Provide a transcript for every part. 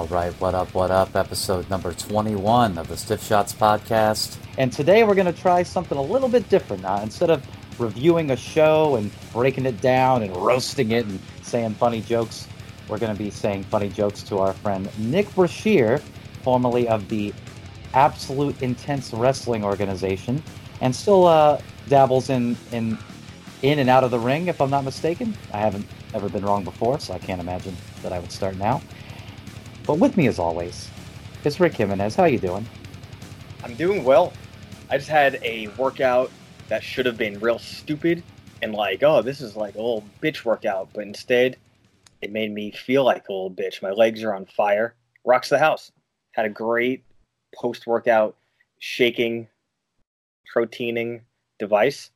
All right, what up, what up? Episode number 21 of the Stiff Shots podcast. And today we're going to try something a little bit different. Now, instead of reviewing a show and breaking it down and roasting it and saying funny jokes, we're going to be saying funny jokes to our friend Nick Brashear, formerly of the Absolute Intense Wrestling Organization, and still uh, dabbles in, in in and out of the ring, if I'm not mistaken. I haven't ever been wrong before, so I can't imagine that I would start now. But with me, as always, is Rick Jimenez. How you doing? I'm doing well. I just had a workout that should have been real stupid and like, oh, this is like a little bitch workout, but instead, it made me feel like a little bitch. My legs are on fire. Rocks the house. Had a great post workout shaking, proteining device.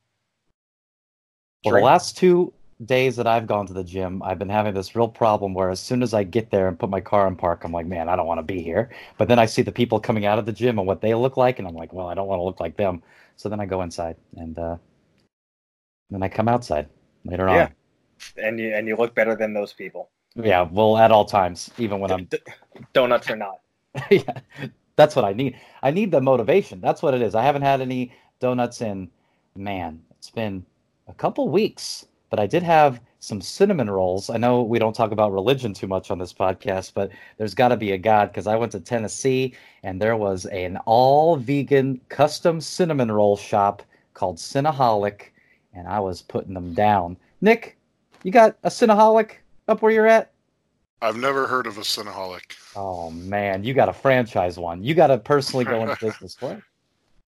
Well, the last two days that I've gone to the gym, I've been having this real problem where as soon as I get there and put my car in park, I'm like, man, I don't want to be here. But then I see the people coming out of the gym and what they look like, and I'm like, well, I don't want to look like them. So then I go inside and uh, then I come outside later Yeah. on. And you and you look better than those people. Yeah, well, at all times, even when I'm. D- donuts or not. yeah, that's what I need. I need the motivation. That's what it is. I haven't had any donuts in, man, it's been a couple weeks, but I did have some cinnamon rolls. I know we don't talk about religion too much on this podcast, but there's got to be a God because I went to Tennessee and there was an all vegan custom cinnamon roll shop called Cinnaholic, and I was putting them down. Nick, you got a Cinnaholic up where you're at? I've never heard of a Cinnaholic. Oh man, you got a franchise one. You got to personally go into business for it.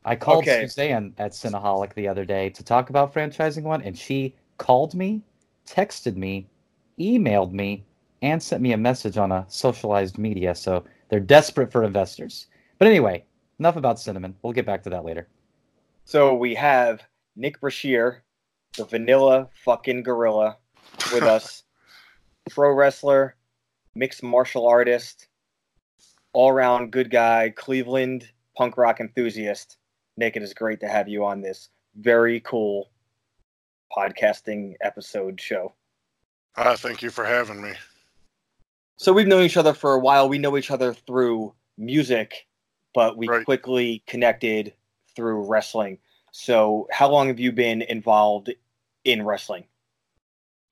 I called Okay. Suzanne at Cinnaholic the other day to talk about franchising one, and she called me, texted me, emailed me, and sent me a message on a socialized media. So they're desperate for investors. But anyway, enough about cinnamon. We'll get back to that later. So we have Nick Brashear, the vanilla fucking gorilla, with us. Pro wrestler, mixed martial artist, all around good guy, Cleveland punk rock enthusiast. Nick, it is great to have you on this very cool podcasting episode show. Ah, thank you for having me. So we've known each other for a while. We know each other through music, but we Right. quickly connected through wrestling. So how long have you been involved in wrestling?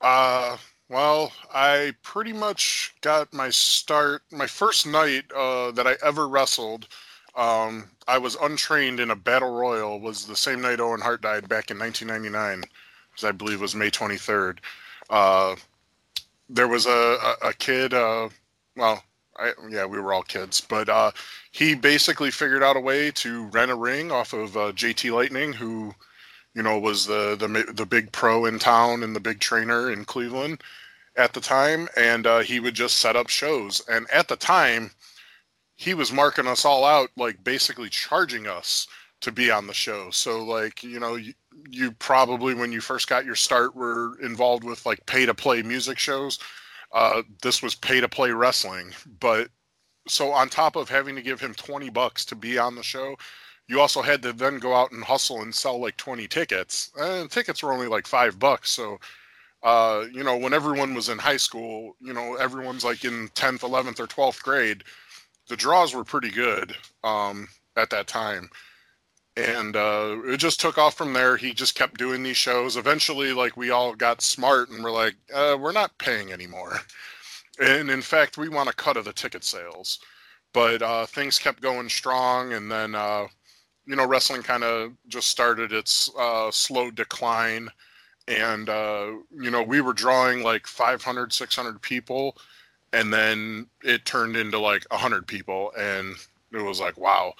Uh, well, I pretty much got my start, my first night uh, that I ever wrestled. Um, I was untrained in a battle royal. Was the same night Owen Hart died back in 1999, which I believe was May 23rd. Uh, there was a a, a kid. Uh, well, I, yeah, we were all kids, but uh, he basically figured out a way to rent a ring off of uh, JT Lightning, who you know, was the the the big pro in town and the big trainer in Cleveland at the time, and uh, he would just set up shows. And at the time, he was marking us all out, like basically charging us to be on the show. So, like, you know, you, probably when you first got your start were involved with like pay to play music shows. Uh, this was pay to play wrestling, but so on top of having to give him 20 bucks to be on the show you also had to then go out and hustle and sell like 20 tickets and tickets were only like five bucks so uh, you know when everyone was in high school you know everyone's like in 10th 11th or 12th grade the draws were pretty good um, at that time and uh, it just took off from there he just kept doing these shows eventually like we all got smart and we're like uh, we're not paying anymore and in fact we want a cut of the ticket sales but uh, things kept going strong and then uh, you know, wrestling kind of just started its uh, slow decline. And, uh, you know, we were drawing like 500, 600 people. And then it turned into like 100 people. And it was like, wow.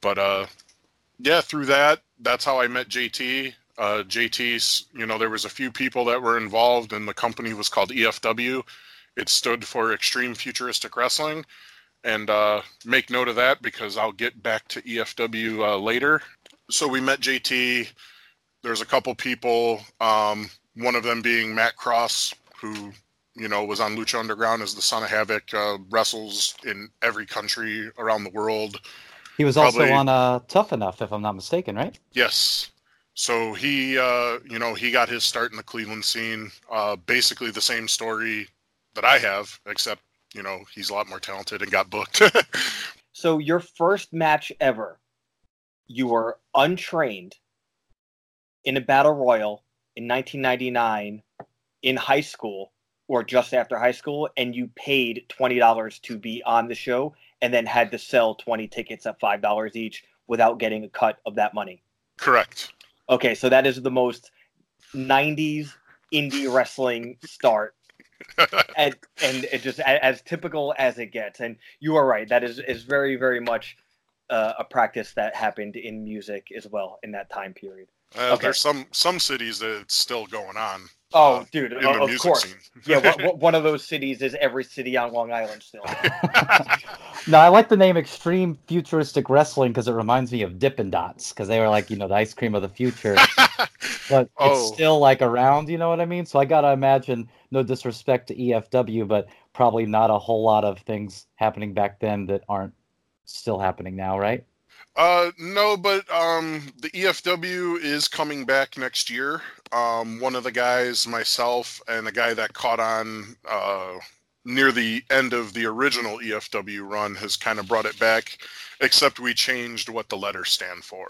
But, uh, yeah, through that, that's how I met JT. Uh, JT's, you know, there was a few people that were involved, and the company was called EFW. It stood for Extreme Futuristic Wrestling and uh, make note of that because I'll get back to EFW uh, later. So we met JT. There's a couple people, um, one of them being Matt Cross, who you know was on Lucha Underground as the Son of Havoc, uh, wrestles in every country around the world. He was also on uh, Tough Enough, if I'm not mistaken, right? Yes. So he, uh, you know, he got his start in the Cleveland scene. Uh, basically the same story that I have, except you know he's a lot more talented and got booked. So your first match ever, you were untrained in a battle royal in 1999 in high school or just after high school, and you paid twenty dollars to be on the show, and then had to sell 20 tickets at five dollars each without getting a cut of that money. Correct. Okay, so that is the most 90s indie wrestling start and and it just as typical as it gets. And you are right. That is is very very much uh, a practice that happened in music as well in that time period. Uh, Okay. There's some some cities that it's still going on. Oh, uh, dude, in o- the of music course. scene. yeah, one of those cities is every city on Long Island still. no, I like the name Extreme Futuristic Wrestling because it reminds me of Dippin' Dots because they were like, you know, the ice cream of the future. but Oh. it's still like around, you know what I mean? So I gotta imagine, no disrespect to EFW, but probably not a whole lot of things happening back then that aren't still happening now, right? Uh, no, but um, the EFW is coming back next year. Um, one of the guys, myself, and the guy that caught on uh, near the end of the original EFW run has kind of brought it back, except we changed what the letters stand for.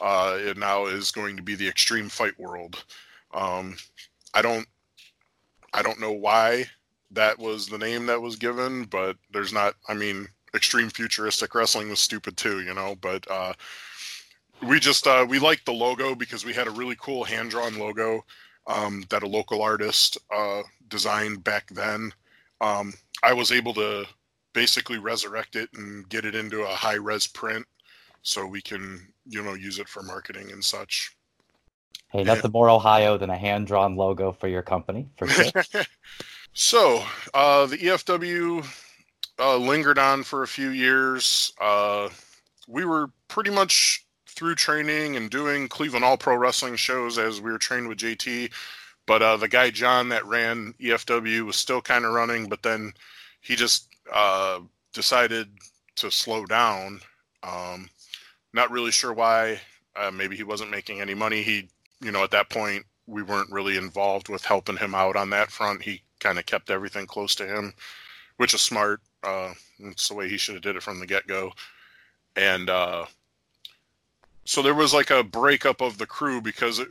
Uh, it now is going to be the Extreme Fight World. Um, I don't, I don't know why that was the name that was given, but there's not. I mean, extreme futuristic wrestling was stupid too, you know. But uh, we just uh, we liked the logo because we had a really cool hand drawn logo um, that a local artist uh, designed back then. Um, I was able to basically resurrect it and get it into a high res print, so we can you know use it for marketing and such. Hey, nothing more Ohio than a hand drawn logo for your company, for sure. so uh, the EFW uh, lingered on for a few years. Uh, we were pretty much through training and doing Cleveland All Pro Wrestling shows as we were trained with JT. But uh, the guy John that ran EFW was still kind of running, but then he just uh, decided to slow down. Um, not really sure why. Uh, maybe he wasn't making any money. He, you know, at that point we weren't really involved with helping him out on that front. He kind of kept everything close to him, which is smart. Uh, it's the way he should have did it from the get go. And uh, so there was like a breakup of the crew because, it,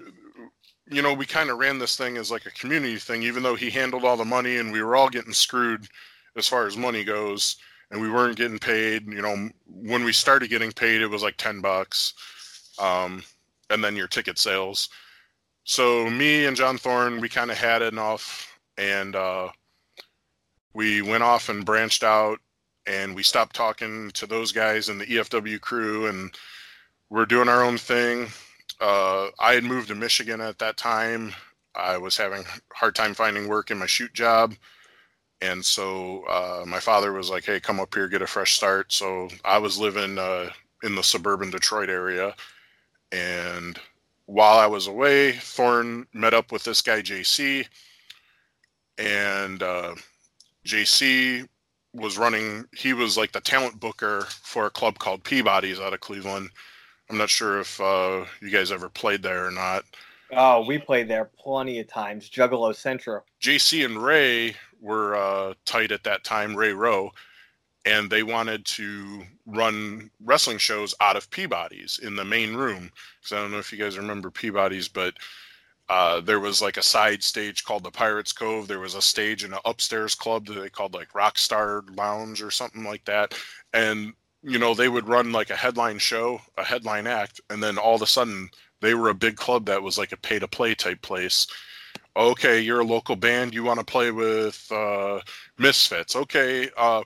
you know, we kind of ran this thing as like a community thing, even though he handled all the money and we were all getting screwed as far as money goes. And we weren't getting paid. You know, when we started getting paid, it was like 10 bucks. Um, and then your ticket sales. So me and John Thorne, we kind of had enough, and uh, we went off and branched out, and we stopped talking to those guys in the EFW crew, and we're doing our own thing. Uh, I had moved to Michigan at that time. I was having hard time finding work in my shoot job. And so uh, my father was like, hey, come up here, get a fresh start. So I was living uh, in the suburban Detroit area. And while I was away, Thorne met up with this guy, JC. And uh, JC was running, he was like the talent booker for a club called Peabody's out of Cleveland. I'm not sure if uh, you guys ever played there or not. Oh, we played there plenty of times. Juggalo Central. JC and Ray were uh, tight at that time, Ray Rowe, and they wanted to run wrestling shows out of Peabody's in the main room. Because I don't know if you guys remember Peabody's, but uh, there was like a side stage called the Pirates Cove. There was a stage in an upstairs club that they called like Rockstar Lounge or something like that. And, you know, they would run like a headline show, a headline act, and then all of a sudden they were a big club that was like a pay to play type place okay you're a local band you want to play with uh, misfits okay uh,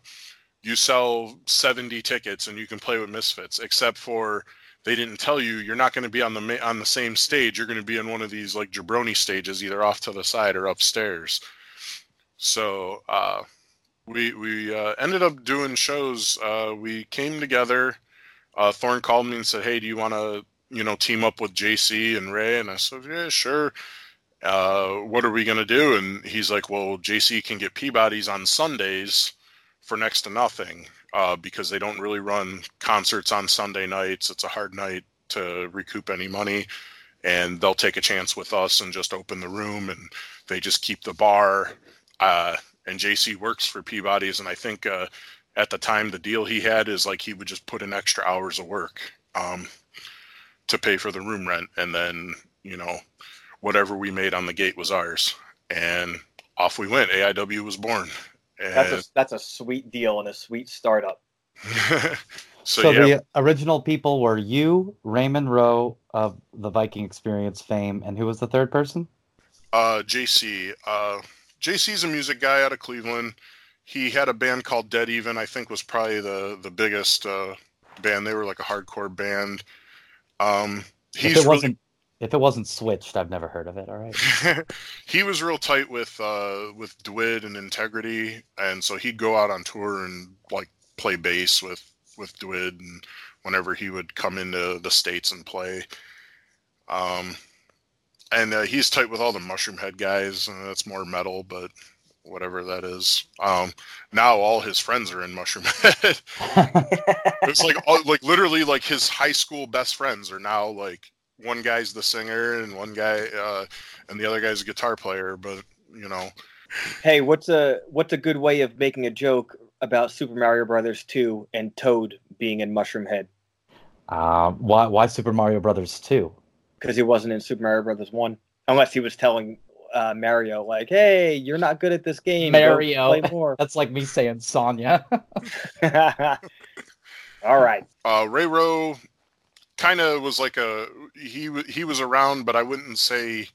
you sell 70 tickets and you can play with misfits except for they didn't tell you you're not going to be on the on the same stage. You're going to be in one of these like jabroni stages either off to the side or upstairs. So uh, we we uh, ended up doing shows. Uh, we came together. Uh, thorne called me and said hey do you want to you know team up with jc and ray? And i said yeah sure. Uh, what are we going to do? And he's like, well, JC can get Peabody's on Sundays for next to nothing uh, because they don't really run concerts on Sunday nights. It's a hard night to recoup any money. And they'll take a chance with us and just open the room and they just keep the bar uh, and JC works for Peabody's, and I think uh, at the time the deal he had is like he would just put in extra hours of work um, to pay for the room rent, and then you know whatever we made on the gate was ours, and off we went. AIW was born. And That's a that's a sweet deal and a sweet startup. so, So, yeah, the original people were you, Raymond Rowe of the Viking Experience fame, and who was the third person? uh, JC. Uh, JC's a music guy out of Cleveland. He had a band called Dead Even. I think was probably the the biggest uh, band. They were like a hardcore band. Um, if it really wasn't if it wasn't switched, I've never heard of it. All right. he was real tight with uh, with Dwid and Integrity, and so he'd go out on tour and like play bass with with Dwid, and whenever he would come into the states and play. Um, and uh, he's tight with all the Mushroomhead guys, and that's more metal, but whatever that is. Um, now all his friends are in Mushroomhead. it's like all, like literally like his high school best friends are now like one guy's the singer and one guy uh, and the other guy's a guitar player but you know Hey, what's a what's a good way of making a joke about Super Mario Brothers 2 and Toad being in Mushroomhead? um, why why Super Mario Brothers two? Because he wasn't in Super Mario Brothers 1. Unless he was telling uh, Mario, like, hey, you're not good at this game. Mario. Play more. That's like me saying Sonya. All right. uh, ray rowe kind of was like a he he was around but i wouldn't say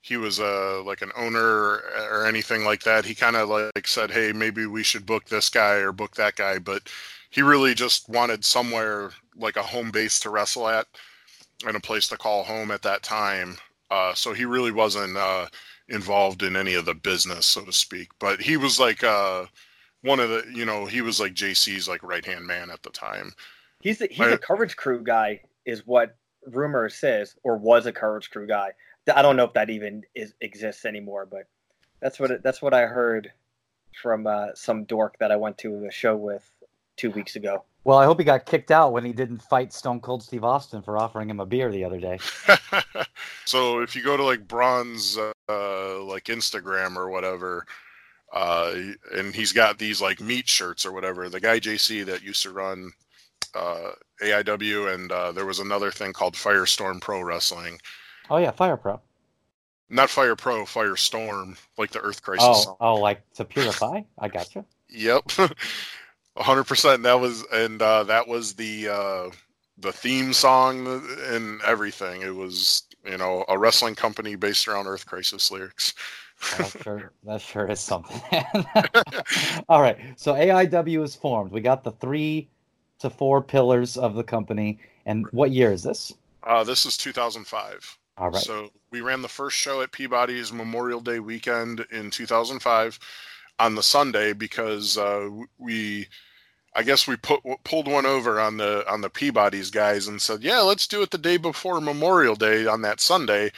he was a like an owner or, anything like that. He kind of like said hey maybe we should book this guy or book that guy but he really just wanted somewhere like a home base to wrestle at and a place to call home at that time. Uh, so he really wasn't uh, involved in any of the business so to speak. But he was like uh, one of the you know he was like jc's like right hand man at the time. He's the, he's a coverage crew guy, is what rumor says, or was a courage crew guy. I don't know if that even is exists anymore, but that's what it, that's what I heard from uh, some dork that I went to a show with two weeks ago. well, I hope he got kicked out when he didn't fight Stone Cold Steve Austin for offering him a beer the other day. so if you go to like bronze uh, like Instagram or whatever, uh, and he's got these like meat shirts or whatever. The guy JC that used to run uh, AIW, and uh, there was another thing called Firestorm Pro Wrestling. Oh yeah, Fire Pro. Not Fire Pro, Firestorm, like the Earth Crisis. Oh, song. oh, like to purify. I gotcha. Yep, hundred percent. That was and uh, that was the uh, the theme song and everything. It was you know a wrestling company based around Earth Crisis lyrics. Sure, that sure is something. All right, so AIW is formed. We got the three to four pillars of the company. And what year is this? Uh, this is 2005. All right. So we ran the first show at Peabody's Memorial Day weekend in 2005 on the Sunday because uh, we, I guess we put pulled one over on the on the Peabody's guys and said, yeah, let's do it the day before Memorial Day on that Sunday,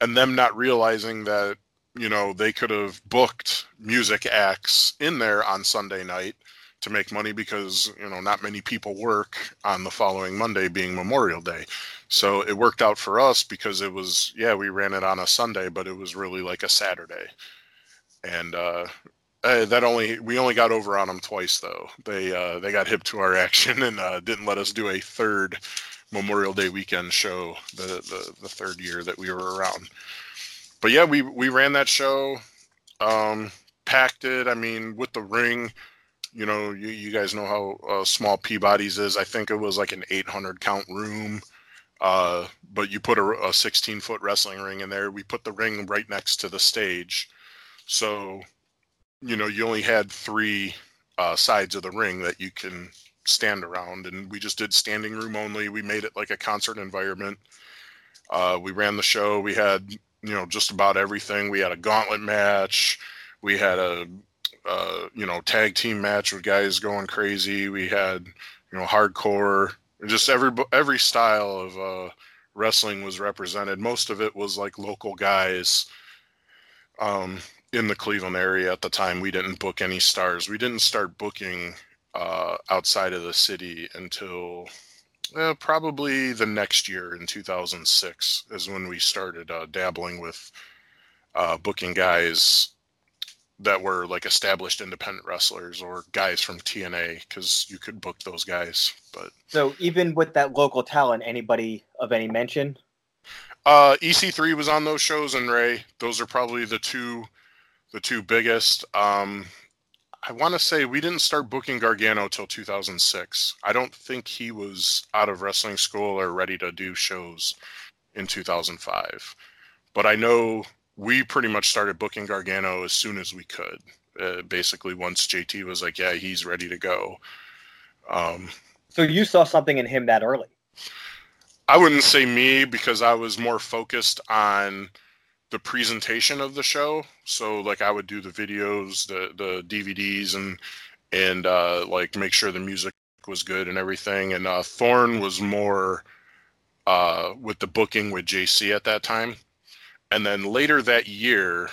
and them not realizing that you know they could have booked music acts in there on Sunday night to make money because you know not many people work on the following Monday being Memorial Day. So it worked out for us because it was yeah we ran it on a Sunday, but it was really like a Saturday, and uh, uh, that only we only got over on them twice though. They uh, they got hip to our action and uh, didn't let us do a third Memorial Day weekend show the, the the third year that we were around. But yeah, we we ran that show, um, packed it. I mean, with the ring you know, you, you guys know how uh, small Peabody's is. I think it was like an 800 count room, uh, but you put a, a 16 foot wrestling ring in there. We put the ring right next to the stage, so you know you only had three uh, sides of the ring that you can stand around, and we just did standing room only. We made it like a concert environment. Uh, we ran the show. We had you know just about everything. We had a gauntlet match. We had a uh, you know, tag team match with guys going crazy. We had, you know, hardcore. Just every every style of uh, wrestling was represented. Most of it was like local guys um, in the Cleveland area at the time. We didn't book any stars. We didn't start booking uh, outside of the city until uh, probably the next year in 2006 is when we started uh, dabbling with uh, booking guys that were like established independent wrestlers or guys from TNA because you could book those guys. But So even with that local talent, anybody of any mention? uh, EC3 was on those shows and Ray. Those are probably the two the two biggest. Um, I want to say we didn't start booking Gargano till 2006. I don't think he was out of wrestling school or ready to do shows in 2005. But I know we pretty much started booking Gargano as soon as we could. Uh, basically, once JT was like, "Yeah, he's ready to go." Um, So you saw something in him that early. I wouldn't say me because I was more focused on the presentation of the show. So like I would do the videos, the the DVDs and and uh like make sure the music was good and everything. And uh Thorn was more uh with the booking with JC at that time. And then later that year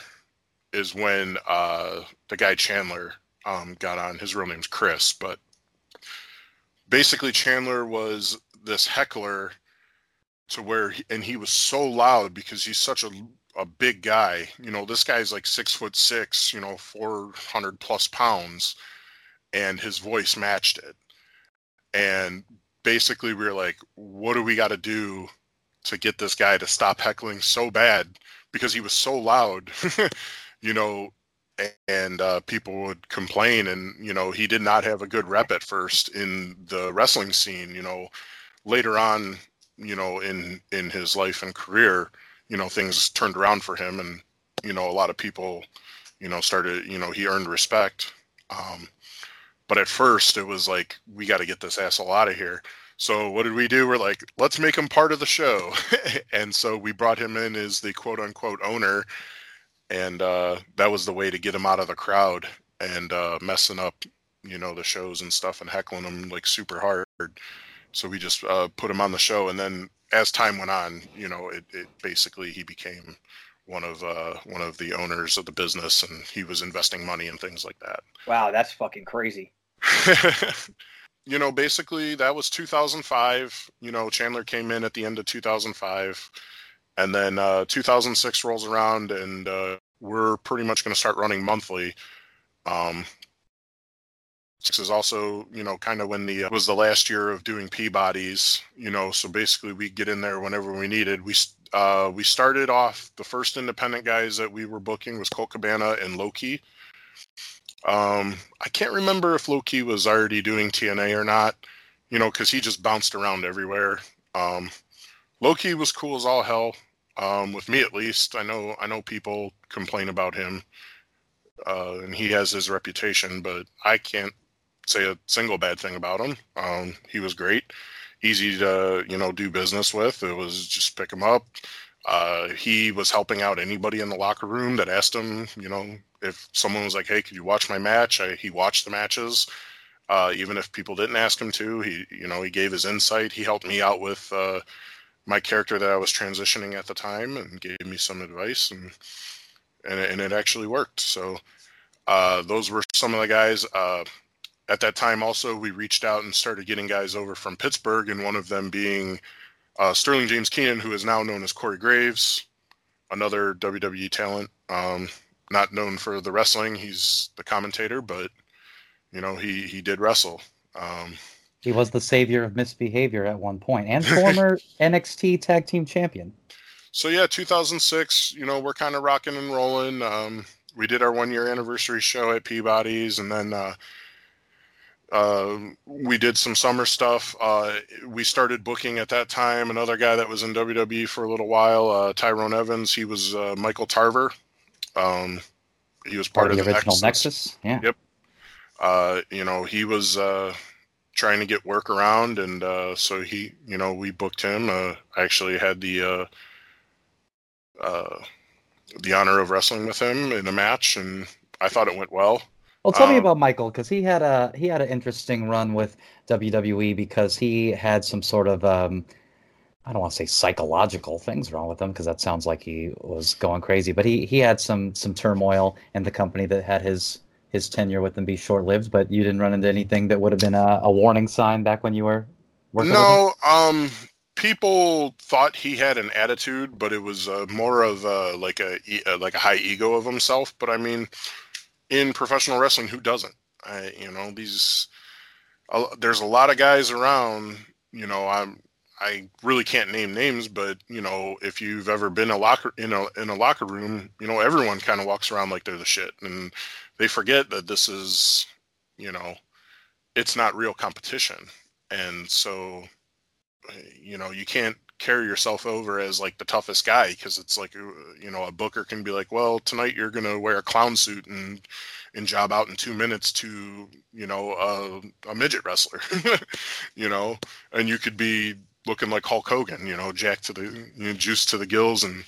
is when uh the guy Chandler um got on. His real name's Chris, but basically Chandler was this heckler to where he, and he was so loud because he's such a a big guy. You know, this guy's like six foot six, you know, four hundred plus pounds, and his voice matched it. And basically, we were like, "What do we got to do to get this guy to stop heckling so bad?" Because he was so loud, you know. And uh, people would complain, and you know he did not have a good rep at first in the wrestling scene. You know, later on, you know, in in his life and career, you know, things turned around for him, and you know, a lot of people, you know, started, you know, he earned respect. Um, but at first, it was like, we got to get this asshole out of here. So what did we do? We're like, let's make him part of the show, and so we brought him in as the quote unquote owner, and uh, that was the way to get him out of the crowd and uh, messing up, you know, the shows and stuff and heckling them like super hard. So we just uh, put him on the show, and then as time went on, you know, it, it basically he became one of uh, one of the owners of the business, and he was investing money and things like that. Wow, that's fucking crazy. you know, basically that was 2005. You know, Chandler came in at the end of 2005, and then uh, 2006 rolls around, and uh, we're pretty much going to start running monthly. Um, this is also, you know, kind of when the uh, was the last year of doing Peabody's, you know, so basically we get in there whenever we needed. We uh, we started off the first independent guys that we were booking was Colt Cabana and Loki. Um, I can't remember if Loki was already doing TNA or not, you know, because he just bounced around everywhere. Um, Loki was cool as all hell, um, with me at least. I know I know people complain about him, uh, and he has his reputation, but I can't say a single bad thing about him. Um, he was great, easy to you know do business with. It was just pick him up. Uh, he was helping out anybody in the locker room that asked him, you know, if someone was like, "Hey, could you watch my match?" I, he watched the matches, uh, even if people didn't ask him to. He, you know, he gave his insight. He helped me out with uh, my character that I was transitioning at the time, and gave me some advice, and and, and it actually worked. So uh, those were some of the guys. Uh, at that time, also we reached out and started getting guys over from Pittsburgh, and one of them being uh, Sterling James Keenan, who is now known as Corey Graves, another WWE talent. Um, not known for the wrestling. He's the commentator, but you know he he did wrestle. Um, He was the savior of misbehavior at one point, and former NXT Tag Team Champion. so yeah, 2006. You know we're kind of rocking and rolling. Um, we did our one year anniversary show at Peabody's, and then uh, uh, we did some summer stuff. Uh, we started booking at that time another guy that was in WWE for a little while, uh, Tyrone Evans. He was uh, Michael Tarver. Um, he was part, Part of the the original Nexus. Nexus. Yeah. Yep. Uh, you know, he was uh, trying to get work around, and uh, so he, you know, we booked him. Uh, I actually had the uh, uh, the honor of wrestling with him in a match, and I thought it went well. Well, tell me Um, about Michael because he had a he had an interesting run with WWE because he had some sort of um, I don't want to say psychological things wrong with him because that sounds like he was going crazy, but he he had some some turmoil in the company that had his his tenure with them be short lived. But you didn't run into anything that would have been a, a warning sign back when you were working. with him? No, um, people thought he had an attitude, but it was uh, more of uh, like a uh, like a high ego of himself. But I mean, in professional wrestling who doesn't. I, you know, these uh, there's a lot of guys around. You know, I'm I really can't name names, but you know, if you've ever been a locker in a in a locker room, you know, everyone kind of walks around like they're the shit, and they forget that this is, you know, it's not real competition, and so, you know, you can't carry yourself over as like the toughest guy because it's like uh, you know a booker can be like well tonight you're gonna wear a clown suit and and job out in two minutes to you know a, a midget wrestler you know? And you could be looking like hulk hogan you know jacked to the you know, juice to the gills and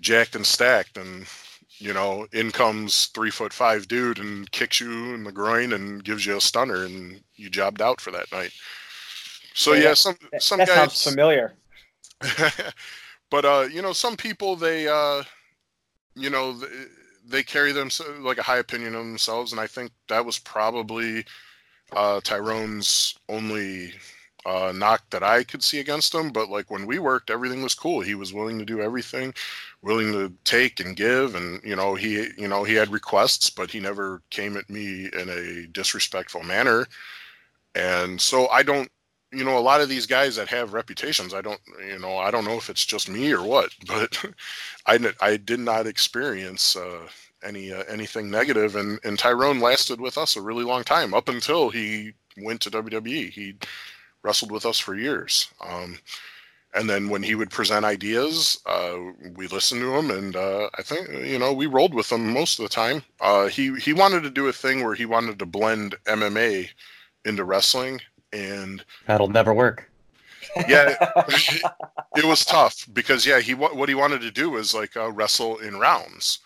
jacked and stacked. And you know in comes three foot five dude and kicks you in the groin and gives you a stunner and you jobbed out for that night. So yeah, yeah some some that guys sounds familiar. But uh, you know, some people they uh, you know they, they carry them like a high opinion of themselves, and I think that was probably uh, Tyrone's only uh, knock that I could see against him. But like when we worked, everything was cool. He was willing to do everything, willing to take and give, and you know he you know he had requests, but he never came at me in a disrespectful manner. And so I don't you know, a lot of these guys that have reputations, I don't, you know, I don't know if it's just me or what, but I, I did not experience uh, any uh, anything negative, and and Tyrone lasted with us a really long time up until he went to WWE. He wrestled with us for years. Um, and then when he would present ideas, uh, we listened to him, and uh, I think you know we rolled with him most of the time. Uh, he he wanted to do a thing where he wanted to blend MMA into wrestling, and that'll never work. Yeah, it was tough because yeah, he what he wanted to do was like uh, wrestle in rounds,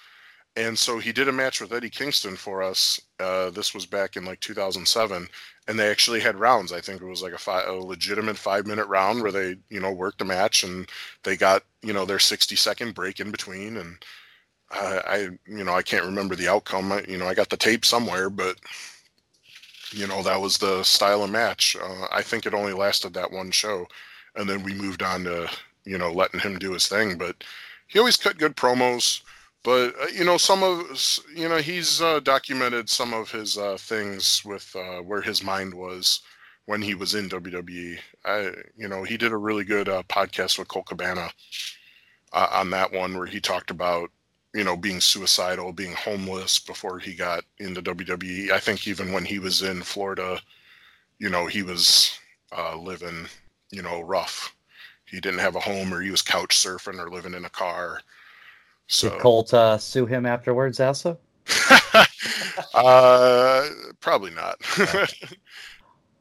and so he did a match with Eddie Kingston for us. Uh, this was back in like 2007, and they actually had rounds. I think it was like a, a legitimate five minute round where they you know worked a match and they got you know their 60 second break in between and. Uh, I you know I can't remember the outcome. I, you know I got the tape somewhere, but you know that was the style of match. Uh, I think it only lasted that one show, and then we moved on to you know letting him do his thing. But he always cut good promos. But uh, you know some of you know he's uh, documented some of his uh, things with uh, where his mind was when he was in WWE. I you know he did a really good uh, podcast with Colt Cabana on that one where he talked about you know, being suicidal, being homeless before he got into WWE. I think even when he was in Florida, you know, he was uh, living, you know, rough. He didn't have a home, or he was couch surfing, or living in a car. So did Colt uh, sue him afterwards, also? uh, probably not.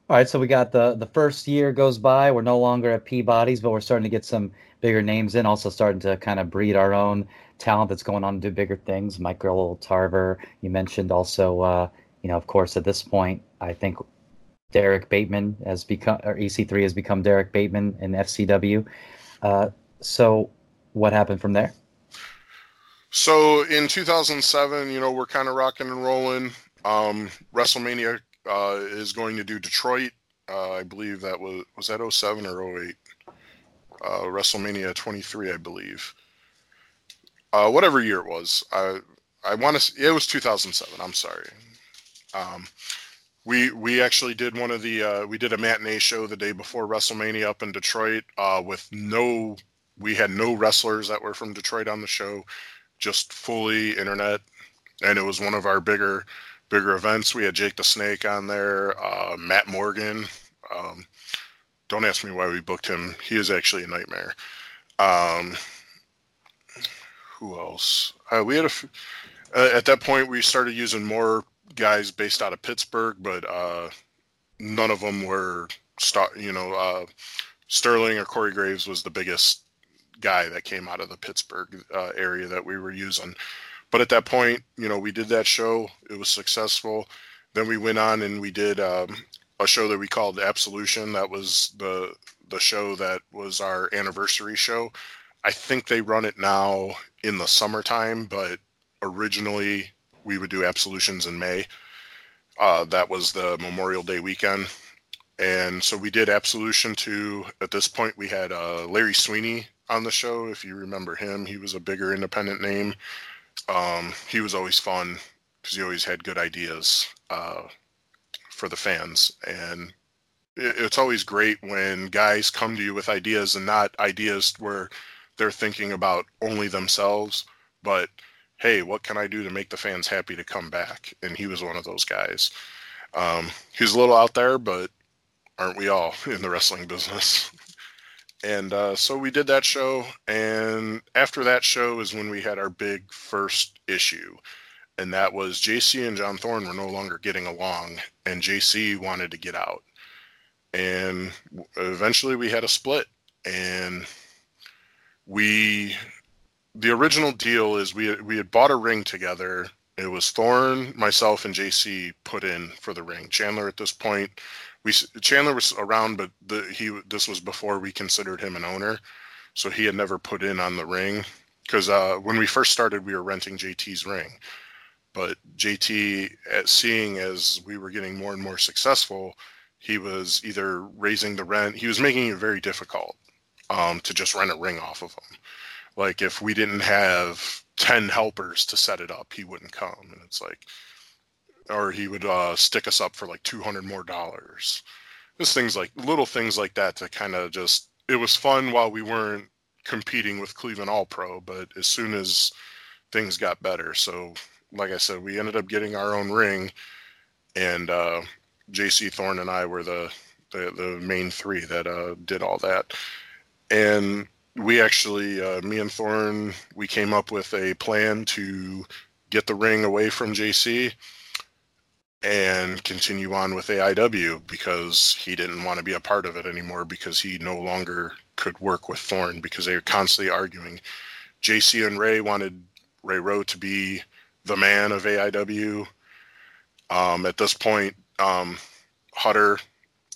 All right, so we got the the first year goes by. We're no longer at Peabody's, but we're starting to get some bigger names in. Also starting to kind of breed our own talent that's going on to do bigger things. Michael Tarver, you mentioned also, uh, you know, of course, at this point, I think Derrick Bateman has become, or EC3 has become Derrick Bateman in FCW. Uh, so what happened from there? So in 2007, you know, we're kind of rocking and rolling. Um, WrestleMania uh, is going to do Detroit. Uh, I believe that was was that 07 or 08. Uh, WrestleMania 23, I believe uh, whatever year it was. I I want to. It was 2007. I'm sorry. Um, we we actually did one of the uh, we did a matinee show the day before WrestleMania up in Detroit uh, with no we had no wrestlers that were from Detroit on the show, just fully internet, and it was one of our bigger bigger events. We had Jake the Snake on there, uh, Matt Morgan. Um, don't ask me why we booked him. He is actually a nightmare. Um, who else? Uh, we had a f- uh, at that point we started using more guys based out of Pittsburgh, but uh, none of them were star. You know, uh, Sterling or Corey Graves was the biggest guy that came out of the Pittsburgh uh, area that we were using. But at that point, you know, we did that show. It was successful. Then we went on and we did um, a show that we called Absolution. That was the the show that was our anniversary show. I think they run it now in the summertime, but originally we would do absolutions in May. Uh, that was the Memorial Day weekend. And so we did Absolution 2. At this point, we had uh, Larry Sweeney on the show. If you remember him, he was a bigger independent name. Um, he was always fun because he always had good ideas uh, for the fans, and it, it's always great when guys come to you with ideas and not ideas where they're thinking about only themselves, but hey, what can I do to make the fans happy to come back? And he was one of those guys. Um, he was a little out there, but aren't we all in the wrestling business? And uh, so we did that show, and after that show is when we had our big first issue, and that was JC and John Thorne were no longer getting along, and JC wanted to get out, and eventually we had a split, and we the original deal is we we had bought a ring together. It was Thorne, myself, and JC put in for the ring. Chandler at this point, we Chandler was around, but the, he this was before we considered him an owner, so he had never put in on the ring. Because uh, when we first started, we were renting JT's ring, but JT, at seeing as we were getting more and more successful, he was either raising the rent. He was making it very difficult um, to just rent a ring off of him like if we didn't have 10 helpers to set it up he wouldn't come and it's like or he would uh, stick us up for like 200 more dollars. Just things like little things like that to kind of just it was fun while we weren't competing with cleveland all pro but as soon as things got better so like i said we ended up getting our own ring and uh, jc thorne and i were the the, the main three that uh, did all that. And we actually, uh, me and Thorne, we came up with a plan to get the ring away from JC and continue on with AIW because he didn't want to be a part of it anymore because he no longer could work with Thorne because they were constantly arguing. JC and Ray wanted Ray Rowe to be the man of AIW. Um, at this point, um, Hutter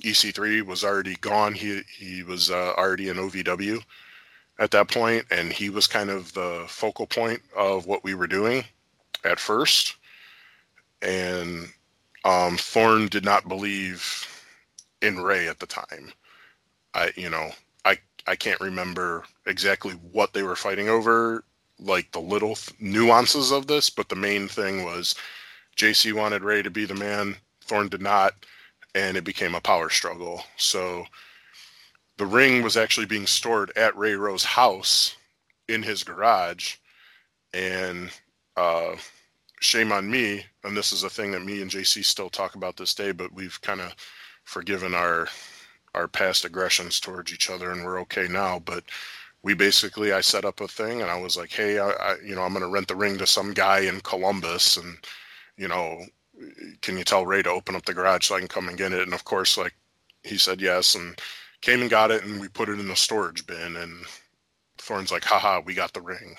EC3 was already gone. He he was uh, already in OVW at that point, and he was kind of the focal point of what we were doing at first. And um, Thorne did not believe in Ray at the time. I, you know, I I can't remember exactly what they were fighting over, like the little th- nuances of this, but the main thing was JC wanted Ray to be the man, Thorne did not, and it became a power struggle. So the ring was actually being stored at Ray Rowe's house in his garage. And uh, shame on me, and this is a thing that me and JC still talk about this day, but we've kind of forgiven our our past aggressions towards each other and we're okay now. But we basically I set up a thing and I was like, hey, I, I you know, I'm gonna rent the ring to some guy in Columbus and you know, can you tell Ray to open up the garage so I can come and get it? And of course, like he said yes and came and got it, and we put it in the storage bin. And Thorne's like, haha, we got the ring.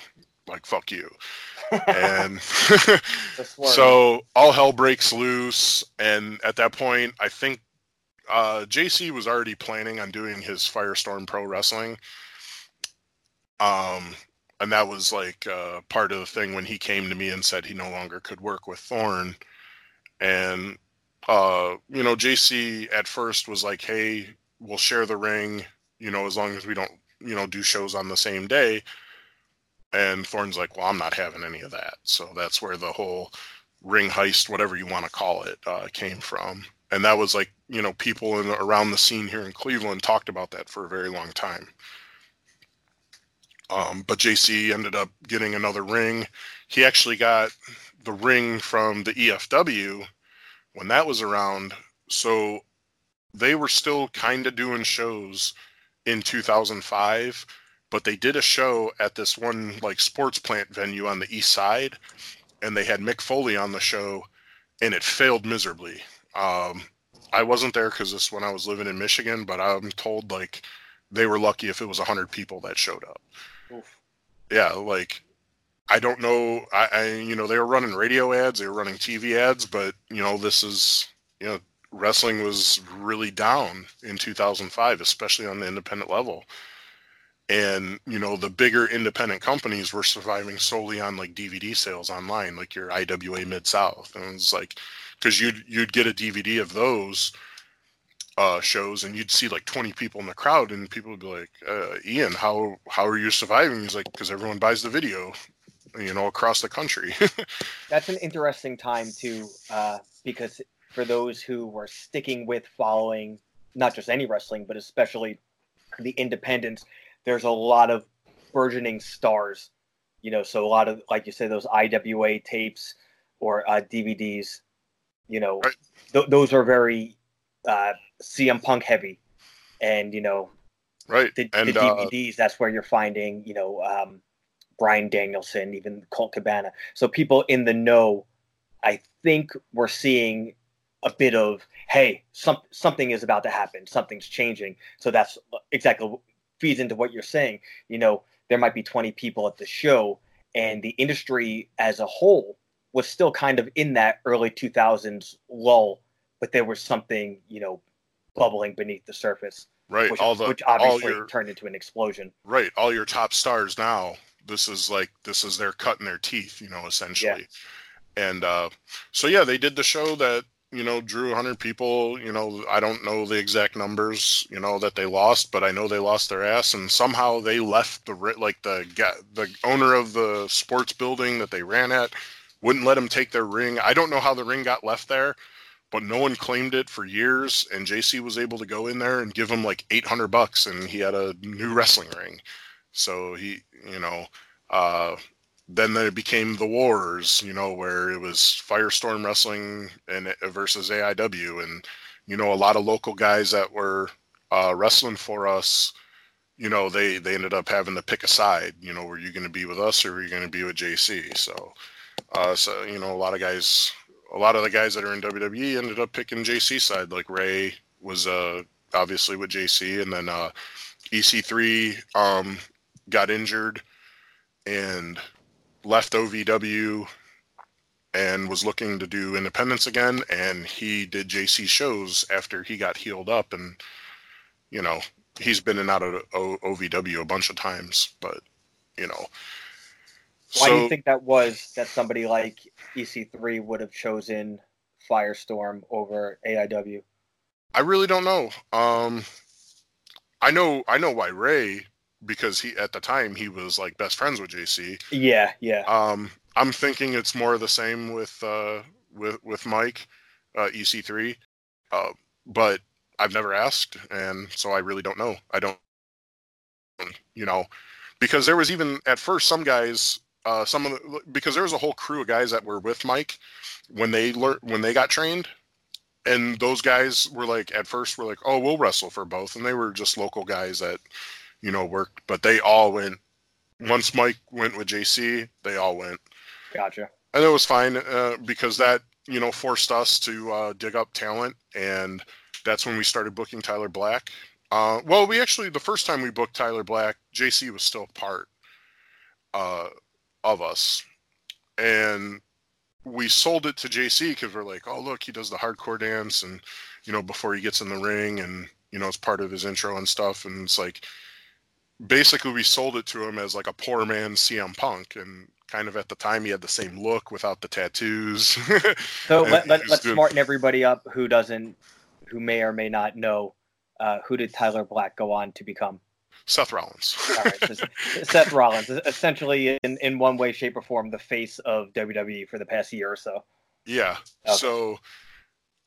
Like, fuck you. and so all hell breaks loose. And at that point, I think uh, JC was already planning on doing his Firestorm Pro Wrestling. Um, and that was like uh, part of the thing when he came to me and said he no longer could work with thorn And uh, you know, JC at first was like, "Hey, we'll share the ring, you know, as long as we don't, you know, do shows on the same day. And Thorne's like, well, I'm not having any of that. So that's where the whole ring heist, whatever you want to call it, uh, came from. And that was like, you know, people in around the scene here in Cleveland talked about that for a very long time. Um, but JC ended up getting another ring. He actually got the ring from the EFW when that was around. So they were still kind of doing shows in 2005 but they did a show at this one like sports plant venue on the east side and they had mick foley on the show and it failed miserably um, i wasn't there because this when i was living in michigan but i'm told like they were lucky if it was 100 people that showed up Oof. yeah like i don't know I, I you know they were running radio ads they were running tv ads but you know this is you know wrestling was really down in 2005, especially on the independent level. And you know, the bigger independent companies were surviving solely on like DVD sales online, like your IWA Mid South, and it's like because you'd you'd get a DVD of those uh, shows and you'd see like 20 people in the crowd and people would be like uh, ian how how are you surviving he's like because everyone buys the video you know, across the country. That's an interesting time too, uh, because for those who were sticking with following not just any wrestling, but especially the independents, there's a lot of burgeoning stars. You know, so a lot of like you say those IWA tapes or uh, DVDs. You know, Right. th- those are very uh, CM Punk heavy, and you know right. the, and the uh, DVDs. that's where you're finding you know um, Bryan Danielson, even Colt Cabana. So people in the know, I think we're seeing a bit of hey, some, something is about to happen, something's changing. So that's exactly what feeds into what you're saying. You know, there might be 20 people at the show, and the industry as a whole was still kind of in that early 2000s lull, but there was something you know bubbling beneath the surface, right. which, all the which all obviously your turned into an explosion. right. All your top stars now. This is like this is their cutting their teeth. You know, essentially. Yeah. And uh, so yeah, they did the show that you know drew 100 people. You know, I don't know the exact numbers. You know that they lost, but I know they lost their ass, and somehow they left the like the the owner of the sports building that they ran at wouldn't let them take their ring. I don't know how the ring got left there, but no one claimed it for years. And JC was able to go in there and give him like 800 bucks, and he had a new wrestling ring. So he, you know, uh, then there became the wars, you know, where it was Firestorm Wrestling and versus AIW, and you know, a lot of local guys that were uh, wrestling for us. You know, they they ended up having to pick a side. You know, were you going to be with us or were you going to be with JC? So, uh, so you know, a lot of guys, a lot of the guys that are in WWE ended up picking JC side. Like Ray was uh, obviously with JC, and then uh, EC3 um, got injured and left OVW and was looking to do independence again. And he did JC shows after he got healed up. And, you know, he's been in and out of o- OVW a bunch of times, but, you know. Why do you think that was that somebody like EC3 would have chosen Firestorm over AIW? I really don't know. Um, I know I know why Ray because he at the time he was like best friends with JC. Yeah, yeah. Um, I'm thinking it's more of the same with uh, with with Mike uh, EC3, uh, but I've never asked, and so I really don't know. I don't, you know, because there was even at first some guys, uh, some of the because there was a whole crew of guys that were with Mike when they learned when they got trained, and those guys were like at first were like, oh, we'll wrestle for both, and they were just local guys that you know worked, but they all went. Once Mike went with JC, they all went Gotcha. and it was fine uh, because that you know forced us to uh, dig up talent, and that's when we started booking Tyler Black. Uh, well, we actually the first time we booked Tyler Black, JC was still part uh, of us, and we sold it to JC because we're like, oh look, he does the hardcore dance, and you know before he gets in the ring, and you know it's part of his intro and stuff, and it's like basically we sold it to him as like a poor man CM Punk, and kind of at the time he had the same look without the tattoos. So let, let, let's doing- smarten everybody up who doesn't, who may or may not know. Uh, who did Tyler Black go on to become? Seth Rollins. All right, so Seth Rollins, essentially in, in one way, shape, or form, the face of WWE for the past year or so. yeah. Okay. So,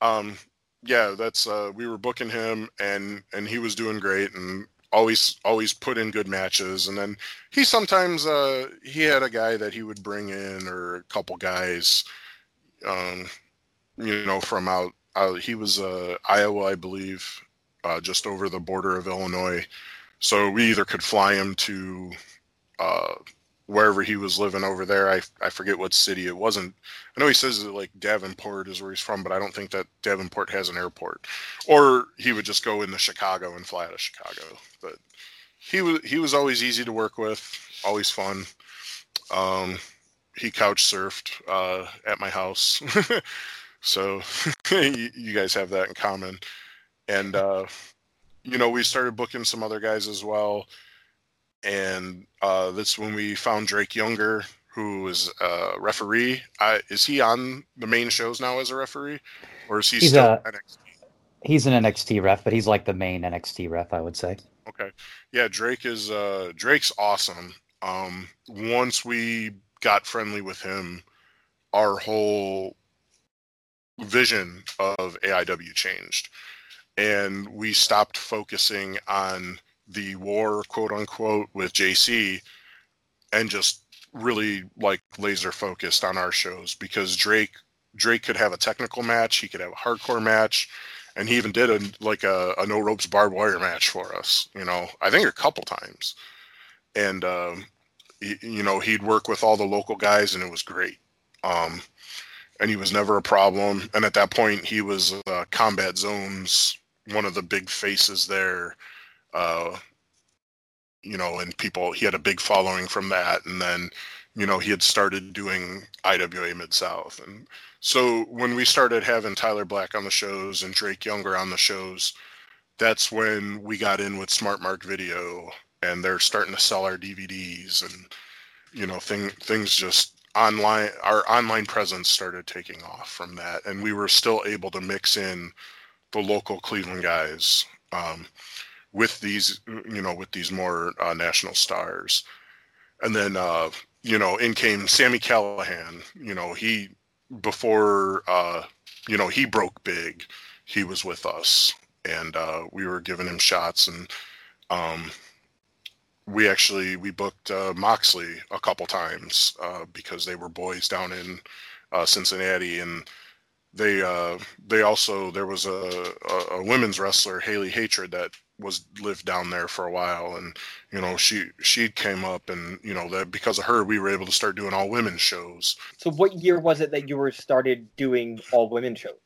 um, yeah, that's uh, we were booking him, and and he was doing great, and always always put in good matches, and then he sometimes uh he had a guy that he would bring in or a couple guys, um, you know, from out. out he was uh Iowa, I believe, uh, just over the border of Illinois. So we either could fly him to uh, wherever he was living over there. I, I forget what city it wasn't. I know he says that like Davenport is where he's from, but I don't think that Davenport has an airport. Or he would just go into Chicago and fly out of Chicago. But he was he was always easy to work with, always fun. Um, he couch surfed uh, at my house, so you, guys have that in common. And uh, you know, we started booking some other guys as well. And uh, that's when we found Drake Younger, who is a referee. I, is he on the main shows now as a referee, or is he He's still a- NXT? He's an NXT ref, but he's like the main NXT ref, I would say. Okay, yeah, Drake is uh, Drake's awesome. Um, once we got friendly with him, our whole vision of AIW changed. And we stopped focusing on the war, quote unquote, with JC and just really like laser focused on our shows because Drake Drake could have a technical match, he could have a hardcore match, and he even did a like a, a no ropes barbed wire match for us. You know, I think a couple times, and um, you know he'd work with all the local guys, and it was great. Um, and he was never a problem. And at that point, he was uh, Combat Zones, one of the big faces there. Uh, you know, and people, he had a big following from that. And then, you know, he had started doing IWA Mid South. And so when we started having Tyler Black on the shows and Drake Younger on the shows, that's when we got in with Smart Mark Video and they're starting to sell our DVDs and, you know, thing, things just online our online presence started taking off from that and we were still able to mix in the local cleveland guys um, with these you know with these more uh, national stars. And then uh, you know in came Sami Callihan you know he before uh, you know he broke big he was with us. And uh, we were giving him shots and um, we actually we booked uh, Moxley a couple times uh, because they were boys down in Cincinnati, and they uh, they also there was a, a, a, women's wrestler Hailey Hatred that was lived down there for a while, and you know she she came up, and you know that because of her we were able to start doing all women's shows. So what year was it that you were started doing all women shows?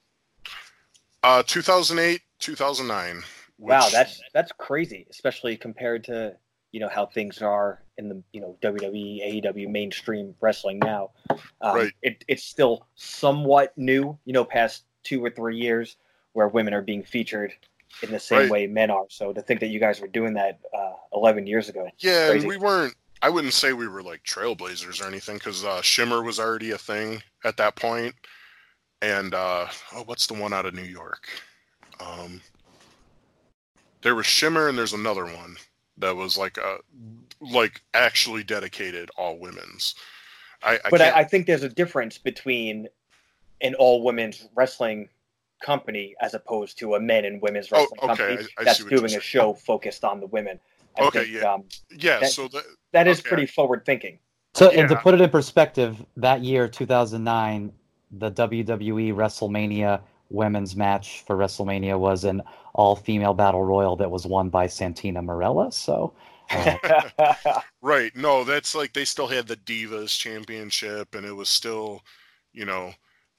Uh, 2008, 2009. Which, wow, that's that's crazy, especially compared to you know how things are in the you know WWE, AEW mainstream wrestling now. Um, right. It, it's still somewhat new, you know, past two or three years where women are being featured in the same right. way men are. So to think that you guys were doing that uh, 11 years ago, yeah, we weren't. I wouldn't say we were like trailblazers or anything because uh, Shimmer was already a thing at that point. And uh, oh, what's the one out of New York? Um, there was Shimmer and there's another one that was like a like actually dedicated all women's. I, I but I, I, think there's a difference between an all women's wrestling company as opposed to a men and women's oh, wrestling oh, okay. company that's doing a show focused on the women. I okay, think, yeah, um, yeah. That, so that, that is okay. pretty forward thinking. So, yeah. and to put it in perspective, that year, 2009, the WWE WrestleMania women's match for WrestleMania was an all female battle royal that was won by Santina Marella. So. Uh, right. No, that's like they still had the Divas Championship, and it was still, you know,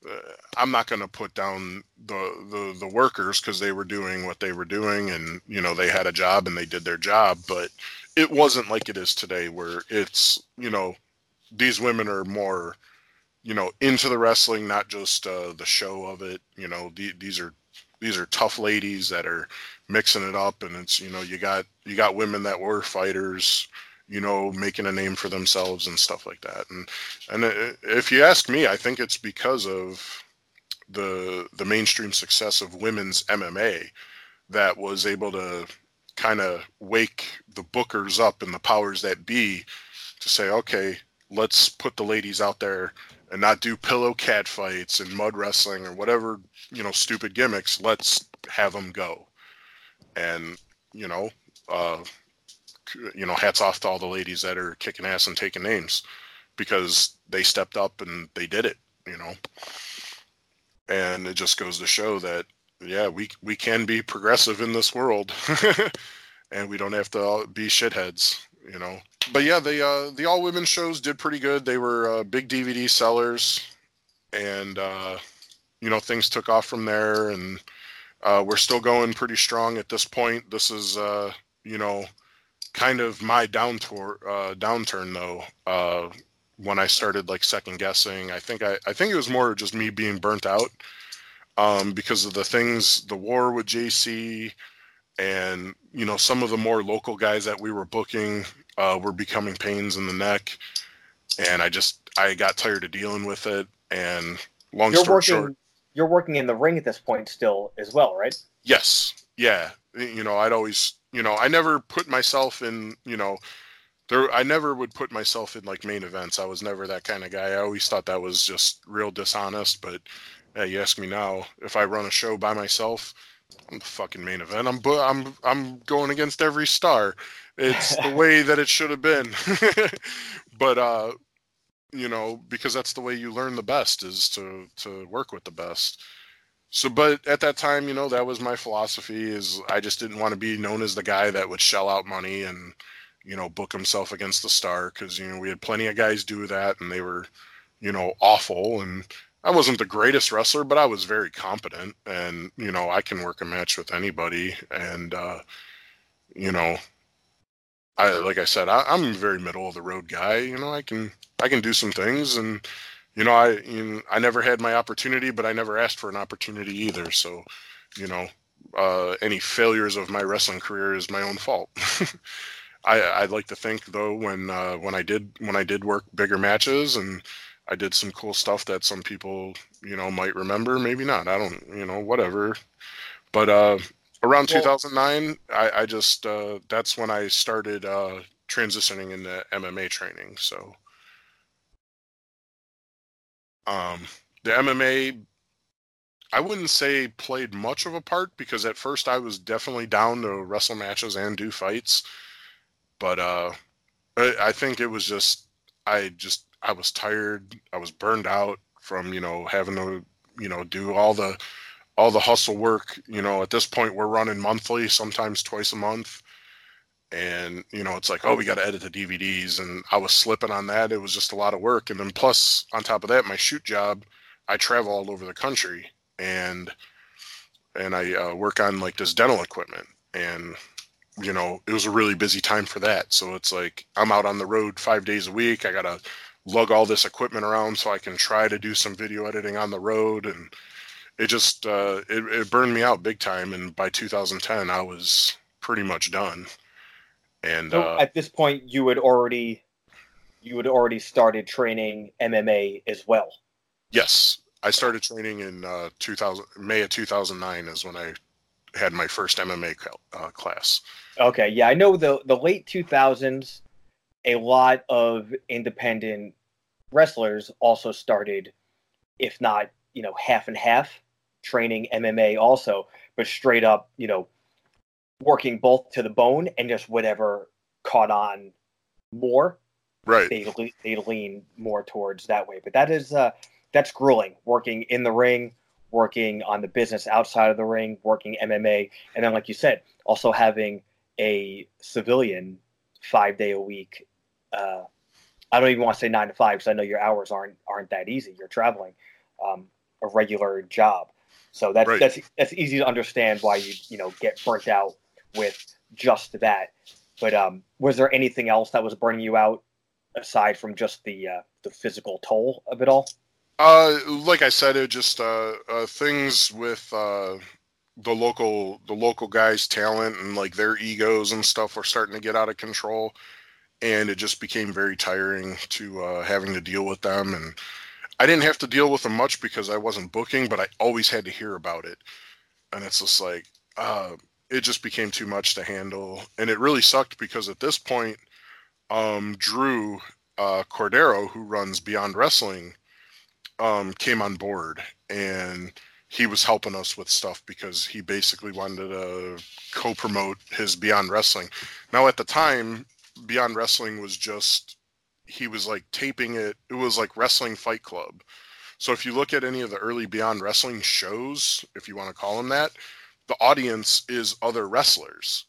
uh, I'm not going to put down the the, the workers because they were doing what they were doing, and you know they had a job and they did their job, but it wasn't like it is today, where it's you know these women are more you know into the wrestling not just uh, the show of it you know the, these are these are tough ladies that are mixing it up and it's you know you got you got women that were fighters you know making a name for themselves and stuff like that. And and uh, if you ask me i think it's because of the the mainstream success of women's mma that was able to kind of wake the bookers up and the powers that be to say okay let's put the ladies out there and not do pillow cat fights and mud wrestling or whatever you know stupid gimmicks let's have them go. And you know uh you know hats off to all the ladies that are kicking ass and taking names because they stepped up and they did it you know? And it just goes to show that yeah we we can be progressive in this world and we don't have to be shitheads you know but yeah, the uh, the all women shows did pretty good. They were uh, big DVD sellers, and uh, you know things took off from there. And uh, we're still going pretty strong at this point. This is uh, you know kind of my downtour uh, downturn though. When I started like second guessing, I think I, I think it was more just me being burnt out um, because of the things, the war with JC, and you know some of the more local guys that we were booking uh, were becoming pains in the neck, and I just I got tired of dealing with it. And long you're story working, short, you're working in the ring at this point still as well, right? Yes, yeah. You know, I'd always, you know, I never put myself in, you know, there I never would put myself in like main events. I was never that kind of guy. I always thought that was just real dishonest. But yeah, you ask me now if I run a show by myself, I'm the fucking main event. I'm I'm I'm going against every star. It's the way that it should have been. but uh, you know, because that's the way you learn the best is to to work with the best. So, but at that time, you know, that was my philosophy. Is I just didn't want to be known as the guy that would shell out money and you know, book himself against the star because you know we had plenty of guys do that and they were, you know, awful. And I wasn't the greatest wrestler, but I was very competent, and you know I can work a match with anybody. And uh, you know, I like I said, I, am a very middle of the road guy. You know, I can I can do some things, and you know, I you know, I never had my opportunity, but I never asked for an opportunity either. So, you know, uh, any failures of my wrestling career is my own fault. I, I'd like to think though when uh, when I did when I did work bigger matches and I did some cool stuff that some people you know might remember, maybe not. I don't you know whatever. But uh, around well, 2009, I, I just uh, that's when I started uh, transitioning into MMA training. So um, the MMA I wouldn't say played much of a part because at first I was definitely down to wrestle matches and do fights but uh, I think it was just I just I was tired. I was burned out from you know having to you know do all the all the hustle work. You know, at this point we're running monthly, sometimes twice a month, and you know it's like oh we got to edit the DVDs, and I was slipping on that. It was just a lot of work, and then plus on top of that, my shoot job, I travel all over the country, and and I uh, work on like this dental equipment, and you know, it was a really busy time for that. So it's like I'm out on the road five days a week. I got to lug all this equipment around so I can try to do some video editing on the road. And it just, uh, it, it burned me out big time. And by 2010, I was pretty much done. And so uh, at this point, you had already, you had already started training MMA as well. Yes. I started training in uh, 2000, May of 2009 is when I had my first MMA uh, class. Okay, yeah, I know the the late 2000s, a lot of independent wrestlers also started, if not you know half and half, training MMA also, but straight up you know working both to the bone and just whatever caught on more. Right. They they lean more towards that way, but that is uh that's grueling. Working in the ring, working on the business outside of the ring, working MMA, and then like you said, also having a civilian five day a week. Uh, I don't even want to say nine to five because I know your hours aren't aren't that easy. You're traveling um, a regular job, so that's right. that's that's easy to understand why you you know get burnt out with just that. But um, was there anything else that was burning you out aside from just the uh, the physical toll of it all? Uh, like I said, it just uh, uh, things with uh, the local the local guys' talent and like their egos and stuff were starting to get out of control, and it just became very tiring to uh, having to deal with them. And I didn't have to deal with them much because I wasn't booking, but I always had to hear about it, and it's just like uh, it just became too much to handle, and it really sucked because at this point, um, Drew uh, Cordeiro, who runs Beyond Wrestling um, came on board and he was helping us with stuff because he basically wanted to co-promote his Beyond Wrestling. Now at the time, Beyond Wrestling was just he was like taping it. It was like Wrestling Fight Club. So if you look at any of the early Beyond Wrestling shows, if you want to call them that, the audience is other wrestlers.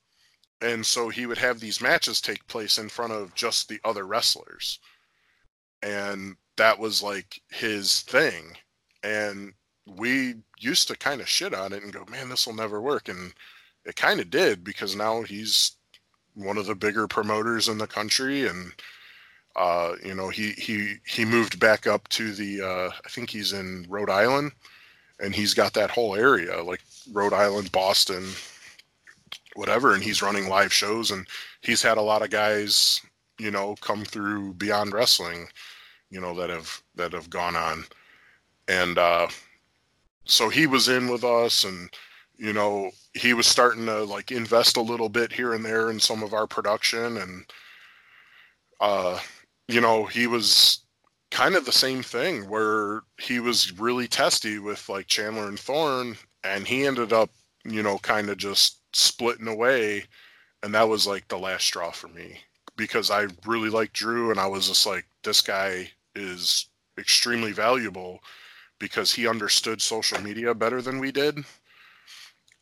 And so he would have these matches take place in front of just the other wrestlers. And that was like his thing. And we used to kind of shit on it and go, man, this will never work. And it kind of did because now he's one of the bigger promoters in the country. And, uh, you know, he, he, he moved back up to the, uh, I think he's in Rhode Island and he's got that whole area like Rhode Island, Boston, whatever. And he's running live shows and he's had a lot of guys, you know, come through Beyond Wrestling you know that have that have gone on and uh so he was in with us and you know he was starting to like invest a little bit here and there in some of our production and uh, you know, he was kind of the same thing where he was really testy with like Chandler and Thorne, and he ended up, you know, kind of just splitting away, and that was like the last straw for me because I really liked Drew, and I was just like, this guy is extremely valuable because he understood social media better than we did,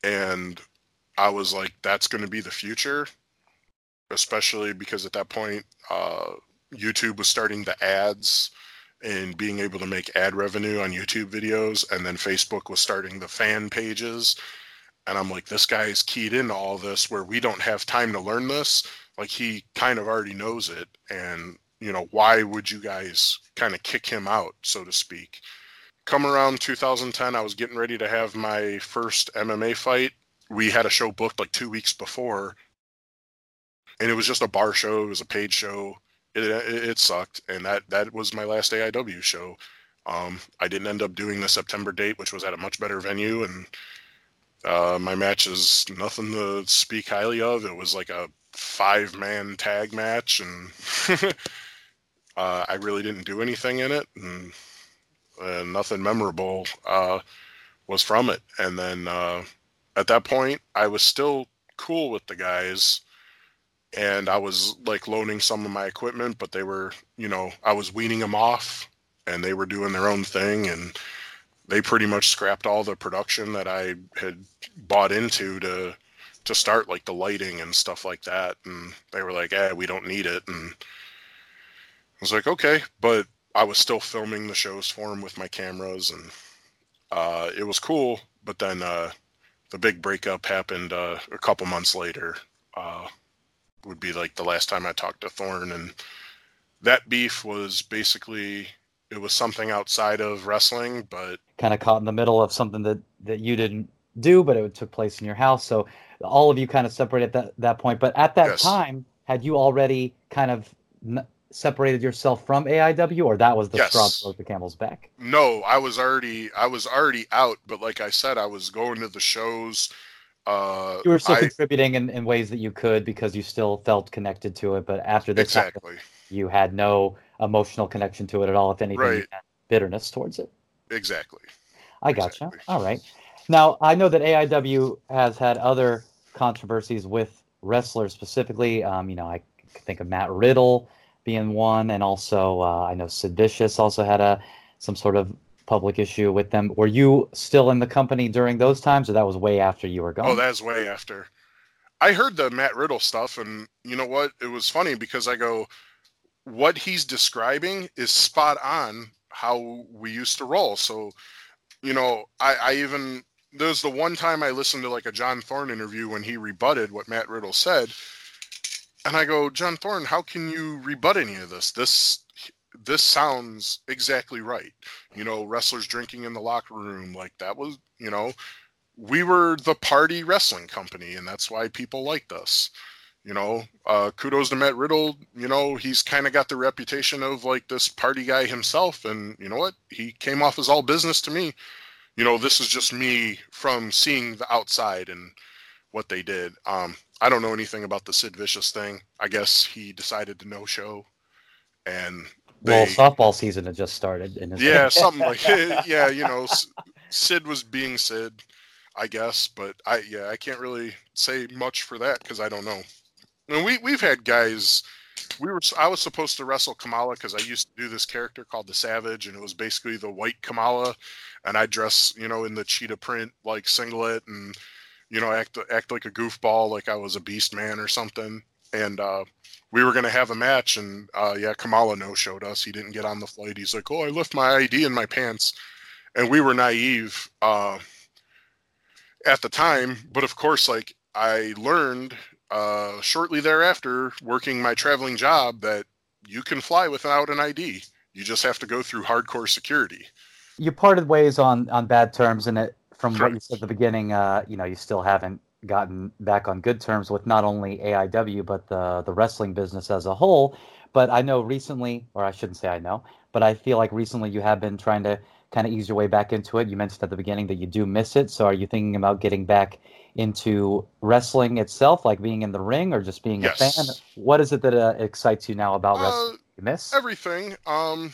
and I was like, that's going to be the future, especially because at that point, uh, YouTube was starting the ads and being able to make ad revenue on YouTube videos, and then Facebook was starting the fan pages. And I'm like, this guy is keyed into all this where we don't have time to learn this. Like he kind of already knows it. And, you know, why would you guys kind of kick him out, so to speak? Come around 2010, I was getting ready to have my first MMA fight. We had a show booked like two weeks before, and it was just a bar show. It was a paid show it, it, it sucked, and that that was my last AIW show. Um, I didn't end up doing the September date, which was at a much better venue, and uh, my match is nothing to speak highly of. It was like a five man tag match, and uh, I really didn't do anything in it, and, and nothing memorable uh, was from it. And then uh, at that point, I was still cool with the guys and I was like loaning some of my equipment, but they were, you know, I was weaning them off and they were doing their own thing and they pretty much scrapped all the production that I had bought into to to start like the lighting and stuff like that and they were like, "Eh, we don't need it." And I was like, "Okay," but I was still filming the shows for him with my cameras and uh, it was cool, but then uh, the big breakup happened uh, a couple months later. Uh, would be like the last time I talked to Thorne, and that beef was basically it was something outside of wrestling, but kind of caught in the middle of something that that you didn't do, but it took place in your house. So all of you kind of separated at that that point. But at that yes. time, had you already kind of n- separated yourself from AIW, or that was the yes. straw that broke the camel's back? No, I was already I was already out. But like I said, I was going to the shows uh, you were still I, contributing in, in ways that you could because you still felt connected to it, but after this, exactly, happened, you had no emotional connection to it at all. If anything, right. bitterness towards it. Exactly. I gotcha. Exactly. All right. Now I know that AIW has had other controversies with wrestlers specifically. Um, you know, I think of Matt Riddle being one, and also uh, I know Sid Vicious also had a some sort of public issue with them. Were you still in the company during those times, or that was way after you were gone? Oh, that's way after. I heard the Matt Riddle stuff, and you know what? It was funny because I go, what he's describing is spot on how we used to roll. So, you know, I, I even there's the one time I listened to like a John Thorne interview when he rebutted what Matt Riddle said, and I go, John Thorne, how can you rebut any of this? This this sounds exactly right. You know, wrestlers drinking in the locker room, like that was, you know, we were the party wrestling company, and that's why people liked us. You know, uh, kudos to Matt Riddle. You know, he's kind of got the reputation of like this party guy himself, and you know what? He came off as all business to me. You know, this is just me from seeing the outside and what they did. Um, I don't know anything about the Sid Vicious thing. I guess he decided to no show, and they, well, softball season had just started. yeah, something like yeah, you know, Sid was being Sid, I guess, but I yeah, I can't really say much for that because I don't know. And we we've had guys. We were I was supposed to wrestle Kamala because I used to do this character called the Savage, and it was basically the white Kamala, and I dress you know in the cheetah print like singlet and you know act act like a goofball like I was a beast man or something. And uh, we were going to have a match, and uh, yeah, Kamala no showed us. He didn't get on the flight. He's like, "Oh, I left my ID in my pants," and we were naive uh, at the time. But of course, like I learned uh, shortly thereafter, working my traveling job, that you can fly without an ID. You just have to go through hardcore security. You parted ways on on bad terms, and it from what you said at the beginning, uh, you know, you still haven't gotten back on good terms with not only AIW but the the wrestling business as a whole. But I know recently, or I shouldn't say I know, but I feel like recently you have been trying to kind of ease your way back into it? You mentioned at the beginning that you do miss it. So are you thinking about getting back into wrestling itself, like being in the ring, or just being Yes. a fan? What is it that uh, excites you now about Uh, wrestling? You miss? Everything. Um,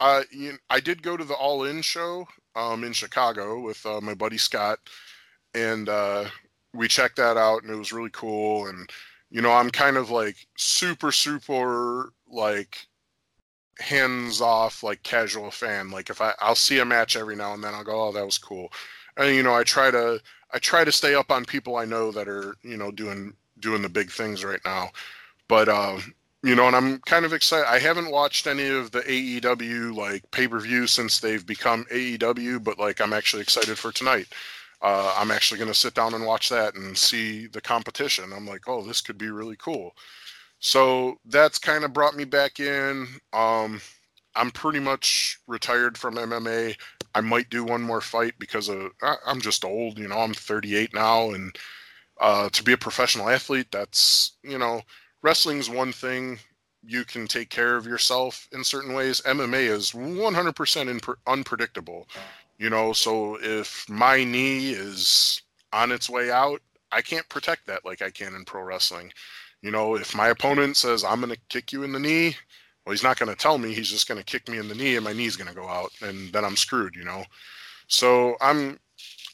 I you I did go to the All In show um in Chicago with uh, my buddy Scott, and uh, we checked that out, and it was really cool. And you know, I'm kind of like super super like hands off like casual fan. Like if I I'll see a match every now and then, I'll go, oh, that was cool. And you know, I try to I try to stay up on people I know that are you know doing doing the big things right now. But um, you know, and I'm kind of excited. I haven't watched any of the AEW like pay per view since they've become AEW, but like I'm actually excited for tonight. Uh, I'm actually going to sit down and watch that and see the competition. I'm like, oh, this could be really cool. So that's kind of brought me back in. Um, I'm pretty much retired from MMA. I might do one more fight because of I- I'm just old. You know, I'm 38 now, and uh, to be a professional athlete, that's you know wrestling's one thing you can take care of yourself in certain ways. Mma is 100% imp- unpredictable you know so if my knee is on its way out i can't protect that like i can in pro wrestling. You know if my opponent says i'm going to kick you in the knee well he's not going to tell me he's just going to kick me in the knee and my knee's going to go out and then i'm screwed you know? So i'm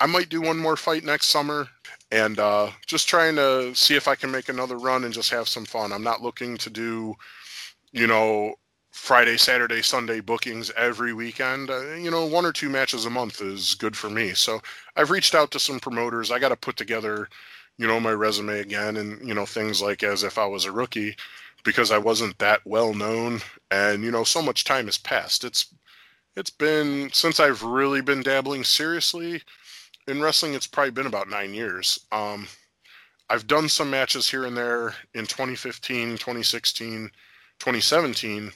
i might do one more fight next summer and uh, just trying to see if I can make another run and just have some fun. I'm not looking to do, you know, Friday, Saturday, Sunday bookings every weekend. Uh, you know, one or two matches a month is good for me. So I've reached out to some promoters. I got to put together, you know, my resume again and, you know, things like as if I was a rookie because I wasn't that well known. And, you know, so much time has passed. It's, it's been since I've really been dabbling seriously in wrestling it's probably been about nine years. Um, i've done some matches here and there in 2015 2016 2017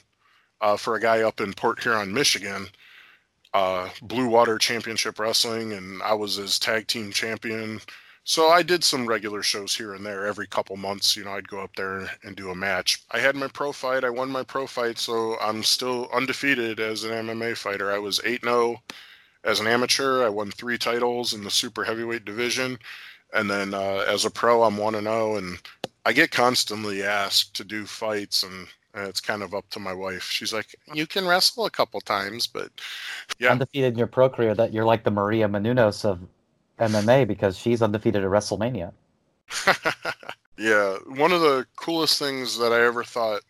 uh, for a guy up in port huron michigan uh, blue water championship wrestling and i was his tag team champion. So i did some regular shows here and there every couple months you know i'd go up there and do a match. I had my pro fight i won my pro fight so i'm still undefeated as an mma fighter. I was 8-0 as an amateur, I won three titles in the super heavyweight division, and then uh, as a pro, I'm one and zero, and I get constantly asked to do fights, and it's kind of up to my wife. She's like, "You can wrestle a couple times, but yeah, Undefeated in your pro career, that you're like the Maria Menounos of MMA because she's undefeated at WrestleMania. yeah." One of the coolest things that I ever thought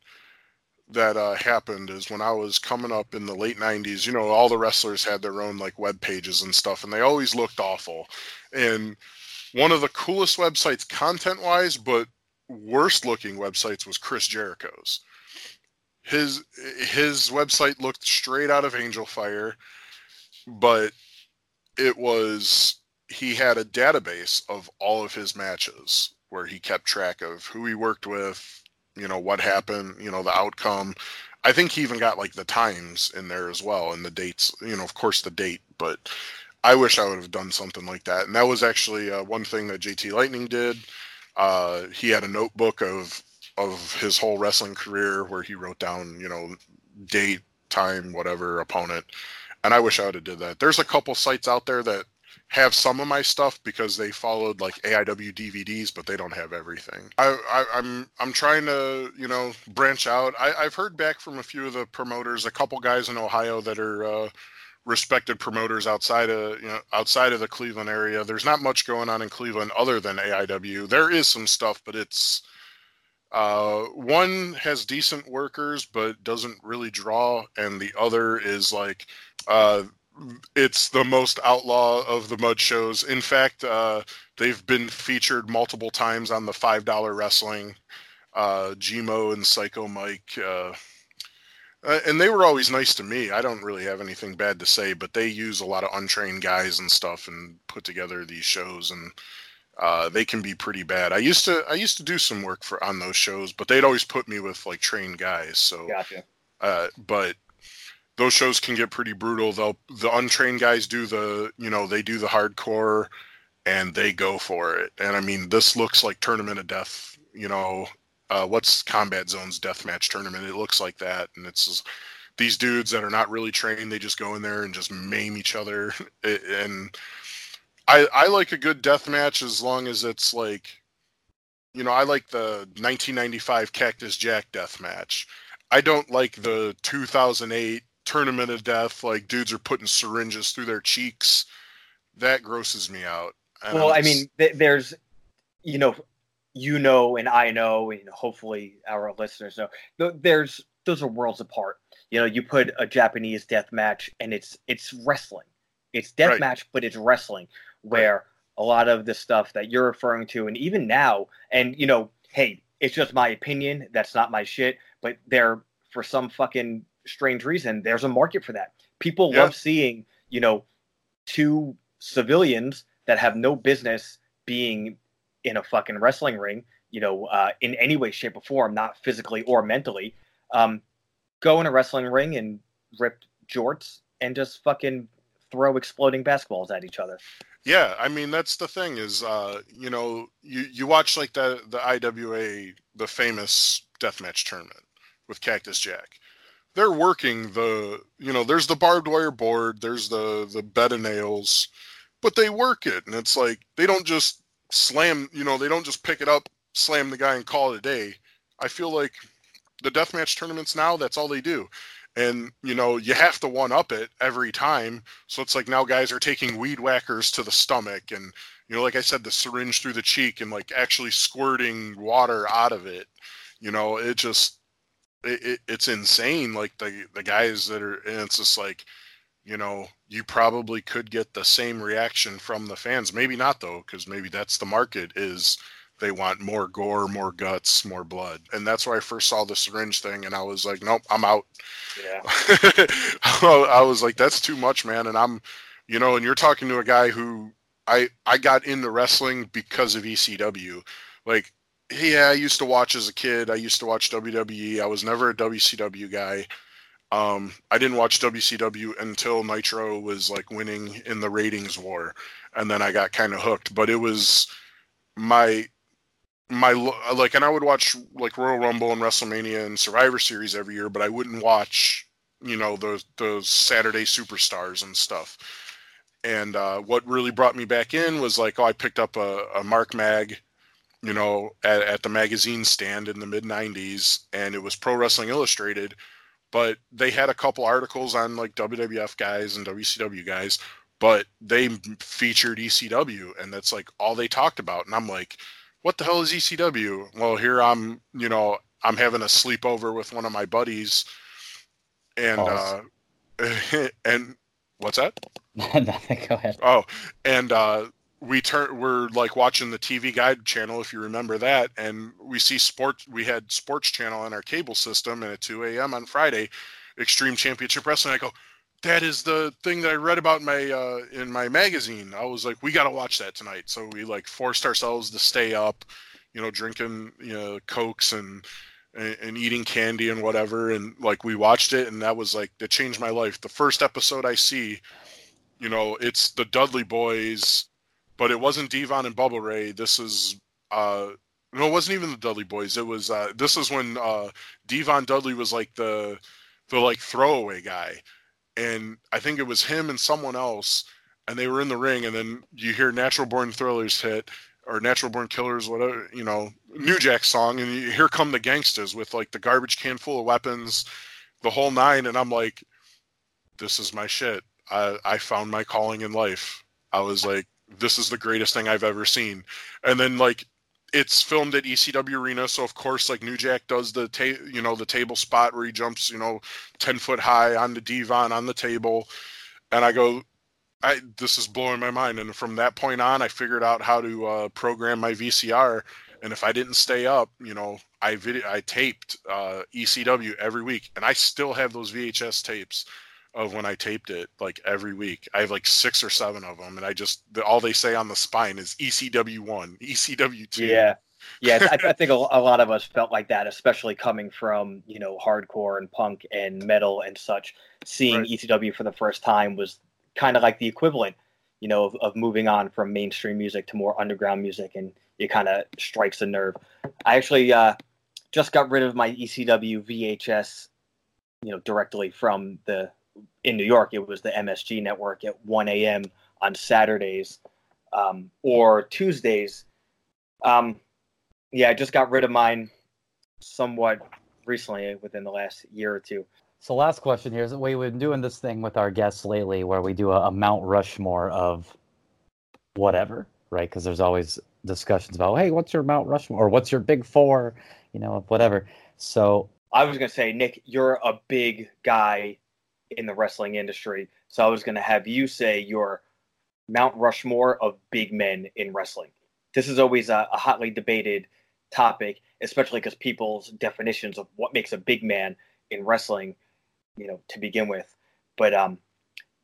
that uh, happened is when I was coming up in the late 90s, you know, all the wrestlers had their own like web pages and stuff, and they always looked awful. And one of the coolest websites content wise, but worst looking websites was Chris Jericho's. His his website looked straight out of Angelfire, but it was he had a database of all of his matches where he kept track of who he worked with, you know what happened you know the outcome. I think he even got like the times in there as well and the dates you know of course the date but i wish i would have done something like that and that was actually uh, one thing that jt lightning did. Uh, he had a notebook of of his whole wrestling career where he wrote down you know date time whatever opponent and i wish i would have did that. There's a couple sites out there that have some of my stuff because they followed like AIW DVDs, but they don't have everything. I, I, I'm I'm trying to you know branch out. I, I've heard back from a few of the promoters, a couple guys in Ohio that are uh, respected promoters outside of you know outside of the Cleveland area. There's not much going on in Cleveland other than AIW. There is some stuff, but it's uh, one has decent workers but doesn't really draw, and the other is like uh, it's the most outlaw of the mud shows. In fact, uh, they've been featured multiple times on the five dollar wrestling. Uh, Gmo and Psycho Mike, uh, uh, and they were always nice to me. I don't really have anything bad to say, but they use a lot of untrained guys and stuff and put together these shows, and uh, they can be pretty bad. I used to I used to do some work for on those shows, but they'd always put me with like trained guys. So, Gotcha. uh, but those shows can get pretty brutal. They'll the untrained guys do the you know they do the hardcore and they go for it. And I mean this looks like tournament of death. You know uh, what's Combat Zone's deathmatch tournament? It looks like that, and it's these dudes that are not really trained, they just go in there and just maim each other. And I I like a good death match as long as it's like, you know, I like the 1995 Cactus Jack death match. I don't like the 2008 Tournament of Death. Like dudes are putting syringes through their cheeks. That grosses me out. And well, I mean, th- there's, you know, you know, and I know, and hopefully our listeners know. There's those are worlds apart. You know, you put a Japanese death match, and it's it's wrestling. It's death right. match, but it's wrestling. Where right. a lot of the stuff that you're referring to, and even now, and you know, hey, it's just my opinion. That's not my shit. But there, for some fucking strange reason, there's a market for that. People yeah. love seeing, you know, two civilians that have no business being in a fucking wrestling ring, you know, uh, in any way, shape, or form, not physically or mentally, um, go in a wrestling ring and rip jorts and just fucking throw exploding basketballs at each other. Yeah, I mean that's the thing is, uh, you know, you you watch like the the IWA, the famous deathmatch tournament with Cactus Jack. They're working the, you know, there's the barbed wire board, there's the the bed of nails, but they work it, and it's like they don't just slam, you know, they don't just pick it up, slam the guy, and call it a day. I feel like the deathmatch tournaments now, that's all they do. And, you know, you have to one up it every time. So it's like now guys are taking weed whackers to the stomach and, you know, like I said, the syringe through the cheek and like actually squirting water out of it. You know, it just, it, it, it's insane. Like the, the guys that are, and it's just like, you know, you probably could get the same reaction from the fans. Maybe not though, because maybe that's the market is they want more gore, more guts, more blood. And that's where I first saw the syringe thing and I was like, Nope, I'm out. Yeah. I was like, that's too much, man. And I'm you know, and you're talking to a guy who I I got into wrestling because of ECW. Like yeah, I used to watch as a kid. I used to watch WWE. I was never a WCW guy. Um, I didn't watch WCW until Nitro was like winning in the ratings war, and then I got kind of hooked. But it was my my like, and I would watch like Royal Rumble and WrestleMania and Survivor Series every year, but I wouldn't watch you know those those Saturday superstars and stuff. And uh, what really brought me back in was like, oh, I picked up a, a Mark Mag, you know, at, at the magazine stand in the mid '90s, and it was Pro Wrestling Illustrated but they had a couple articles on like WWF guys and WCW guys, but they featured ECW, and that's like all they talked about. And I'm like, what the hell is ECW? Well, here I'm, you know, I'm having a sleepover with one of my buddies, and uh, and what's that? Nothing. Go ahead. Oh, and uh, we turn we're like watching the TV Guide channel if you remember that, and we see sports. We had Sports Channel on our cable system, and at 2 a.m. on Friday, Extreme Championship Wrestling. I go, that is the thing that I read about in my uh, in my magazine. I was like, we got to watch that tonight. So we like forced ourselves to stay up, you know, drinking you know cokes and, and eating candy and whatever, and like we watched it, and that was like that changed my life. The first episode I see, you know, it's the Dudley Boys but it wasn't Devon and Bubba Ray. This is uh no, it wasn't even the Dudley Boys. It was uh this is when uh Devon Dudley was like the the like throwaway guy. And I think it was him and someone else and they were in the ring and then you hear Natural Born Thrillers hit or Natural Born Killers, whatever, you know, New Jack song, and you, here come the gangsters with like the garbage can full of weapons, the whole nine, and I'm like, this is my shit. I I found my calling in life. I was like, this is the greatest thing I've ever seen. And then like it's filmed at ECW Arena, so of course like New Jack does the ta- you know the table spot where he jumps you know ten foot high on the divan on the table, and I go, I this is blowing my mind. And from that point on, I figured out how to uh, program my VCR. And if I didn't stay up, you know, I video I taped uh, ECW every week, and I still have those VHS tapes of when I taped it like every week. I have like six or seven of them, and I just the, all they say on the spine is ECW one, ECW two. Yeah, yeah. I, I think a, a, lot of us felt like that, especially coming from you know hardcore and punk and metal and such. Seeing right. ECW for the first time was kind of like the equivalent, you know, of, of moving on from mainstream music to more underground music, and it kind of strikes a nerve. I actually uh, just got rid of my ECW VHS you know, directly from the in New York, it was the MSG network at 1 a.m. on Saturdays um, or Tuesdays. Um, yeah, I just got rid of mine somewhat recently within the last year or two. So last question here is we've been doing this thing with our guests lately where we do a, a Mount Rushmore of whatever, right? Because there's always discussions about, hey, what's your Mount Rushmore or what's your big four, you know, whatever. So I was gonna say, Nick, you're a big guy in the wrestling industry, so I was gonna have you say your Mount Rushmore of big men in wrestling. This is always a, a hotly debated topic, especially because people's definitions of what makes a big man in wrestling, you know, to begin with. But um,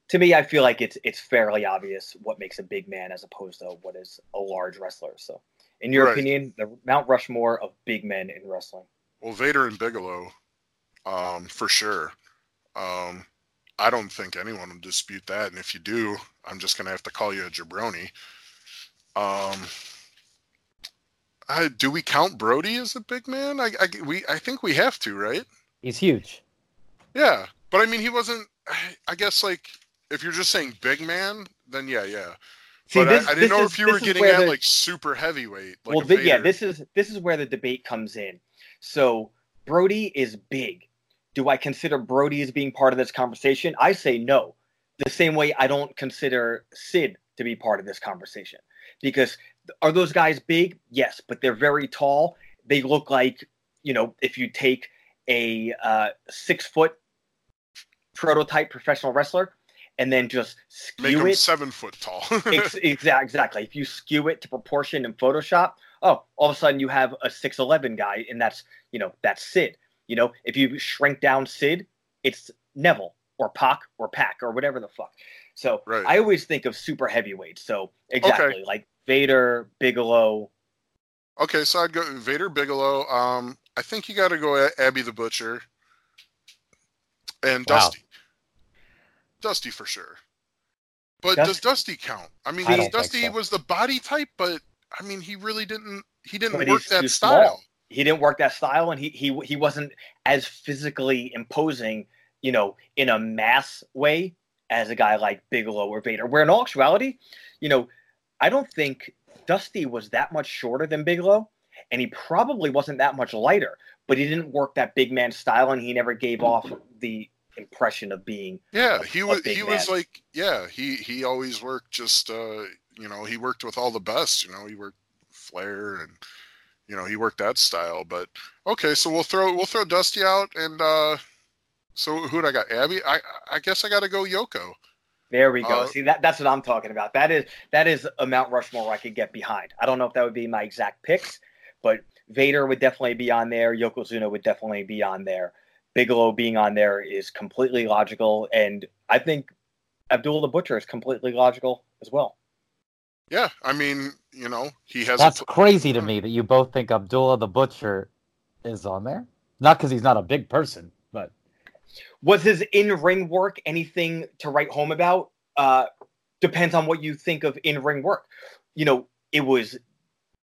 to me, I feel like it's it's fairly obvious what makes a big man as opposed to what is a large wrestler. So, in your Right. opinion, the Mount Rushmore of big men in wrestling. Well, Vader and Bigelow, um, for sure. Um, I don't think anyone would dispute that, and if you do, I'm just gonna have to call you a jabroni. Um, I, do we count Brody as a big man? I, I we I think we have to, right? he's huge. Yeah, but I mean, he wasn't. I guess like if you're just saying big man, then yeah, yeah. See, but this- I, I didn't know is- if you were getting at the- like super heavyweight. Like well, yeah, this is this is where the debate comes in. So Brody is big. Do I consider Brody as being part of this conversation? I say no. The same way I don't consider Sid to be part of this conversation. Because are those guys big? Yes, but they're very tall. They look like, you know, if you take a uh, six foot prototype professional wrestler and then just make skew him it seven foot tall. Ex- exa- exactly. If you skew it to proportion in Photoshop, oh, all of a sudden you have a six eleven guy, and that's you know that's Sid. You know, if you shrink down Sid, it's Neville or Pac or Pac or whatever the fuck. So Right. I always think of super heavyweights. So exactly like Vader, Bigelow. Okay, so I'd go Vader Bigelow. Um, I think you got to go Abby the Butcher and Wow. Dusty. Dusty for sure. But Dust- does Dusty count? I mean, I don't because think Dusty so. was the body type, but I mean, he really didn't. He didn't But work that style. small. He didn't work that style, and he he he wasn't as physically imposing, you know, in a mass way as a guy like Bigelow or Vader. Where in all actuality, you know, I don't think Dusty was that much shorter than Bigelow, and he probably wasn't that much lighter. But he didn't work that big man style, and he never gave off the impression of being. Yeah, a- he was. He was like, yeah, he he always worked just. uh You know, he worked with all the best. You know, he worked Flair and. You know, he worked that style, but okay. So we'll throw we'll throw Dusty out, and uh so who'd I got? Abby. I I guess I got to go Yoko. There we go. Uh, See that that's what I'm talking about. That is that is a Mount Rushmore I could get behind. I don't know if that would be my exact picks, but Vader would definitely be on there. Yokozuna would definitely be on there. Bigelow being on there is completely logical, and I think Abdul the Butcher is completely logical as well. Yeah, I mean, you know, he has. That's a, crazy to me that you both think Abdullah the Butcher is on there. Not because he's not a big person, but Was his in-ring work anything to write home about? Uh, depends on what you think of in-ring work. You know, it was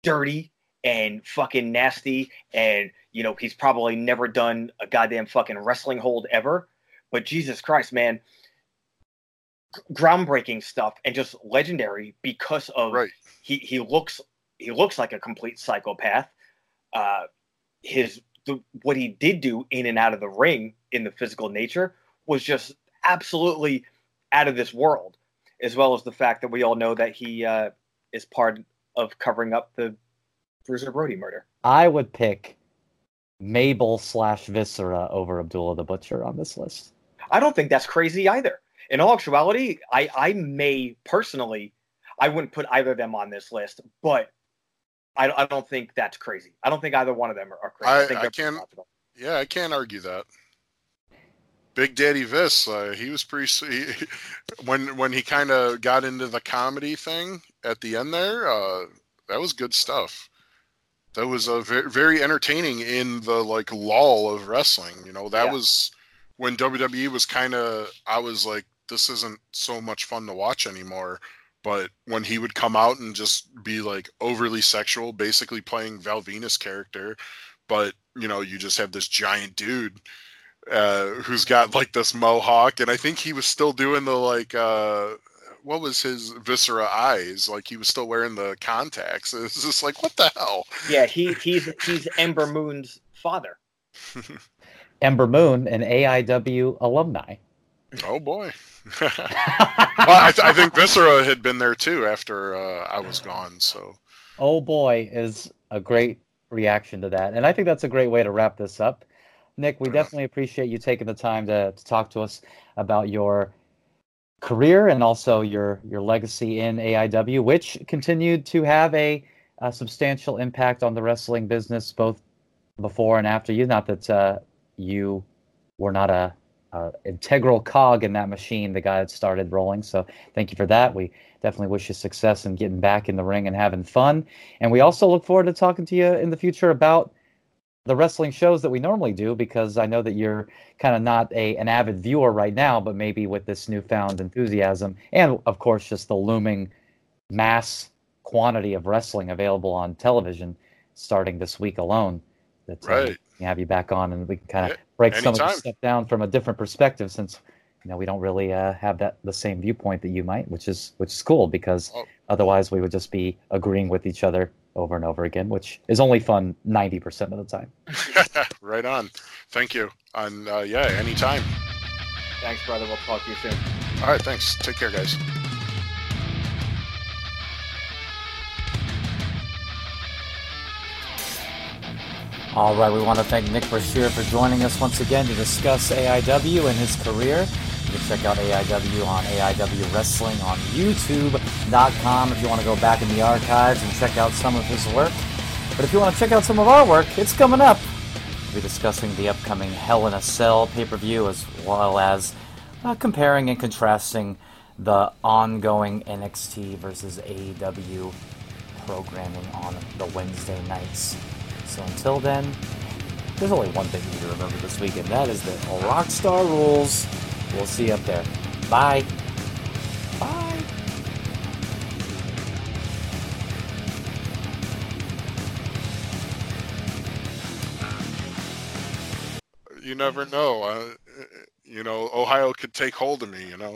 dirty and fucking nasty, and you know he's probably never done a goddamn fucking wrestling hold ever. But Jesus Christ, man, g- groundbreaking stuff and just legendary because of right. he he looks he looks like a complete psychopath. Uh, his the, what he did do in and out of the ring in the physical nature was just absolutely out of this world, as well as the fact that we all know that he uh, is part of covering up the Bruiser Brody murder. I would pick Mabel slash Viscera over Abdullah the Butcher on this list. I don't think that's crazy either. In all actuality, I, I may personally, I wouldn't put either of them on this list, but I, I don't think that's crazy. I don't think either one of them are, are crazy. I- think I pretty can-. Yeah, I can't argue that. Big Daddy Vis, uh, he was pretty. He, when when he kind of got into the comedy thing at the end there, uh, that was good stuff. That was a very, very entertaining in the like lull of wrestling. You know, that Yeah. was when WWE was kind of. I was like, this isn't so much fun to watch anymore. But when he would come out and just be like overly sexual, basically playing Val Venis character, but you know, you just have this giant dude uh, who's got like this mohawk, and I think he was still doing the like. Uh, what was his viscera eyes? Like he was still wearing the contacts. It's just like what the hell? Yeah, he he's he's Ember Moon's father. Ember Moon, an AIW alumni. Oh boy. well, I, th- I, think Viscera had been there too after uh, I was gone. So. Oh boy, is a great reaction to that, and I think that's a great way to wrap this up. Nick, we definitely appreciate you taking the time to, to talk to us about your career and also your your legacy in AIW, which continued to have a, a substantial impact on the wrestling business both before and after you. Not that uh, you were not a, a, integral cog in that machine, the guy that started rolling. So thank you for that. We definitely wish you success in getting back in the ring and having fun. And we also look forward to talking to you in the future about the wrestling shows that we normally do because I know that you're kind of not a an avid viewer right now, but maybe with this newfound enthusiasm and of course just the looming mass quantity of wrestling available on television starting this week alone. That uh, right. Uh, have you back on and we can kind of break Anytime. some of the stuff down from a different perspective since you know we don't really uh, have that the same viewpoint that you might, which is which is cool because oh. otherwise we would just be agreeing with each other over and over again, which is only fun 90% of the time. right on. Thank you. And uh, yeah, anytime. Thanks, brother. We'll talk to you soon. All right. Thanks. Take care, guys. All right, we want to thank Nick Brashear for joining us once again to discuss AIW and his career. You can check out AIW on AIW Wrestling on YouTube.com if you want to go back in the archives and check out some of his work. But if you want to check out some of our work, it's coming up. We'll be discussing the upcoming Hell in a Cell pay per view as well as uh, comparing and contrasting the ongoing NXT versus AEW programming on the Wednesday nights. So until then, there's only one thing you need to remember this week, and that is that Rockstar rules. We'll see you up there. Bye. Bye. You never know. You know, Ohio could take hold of me, you know.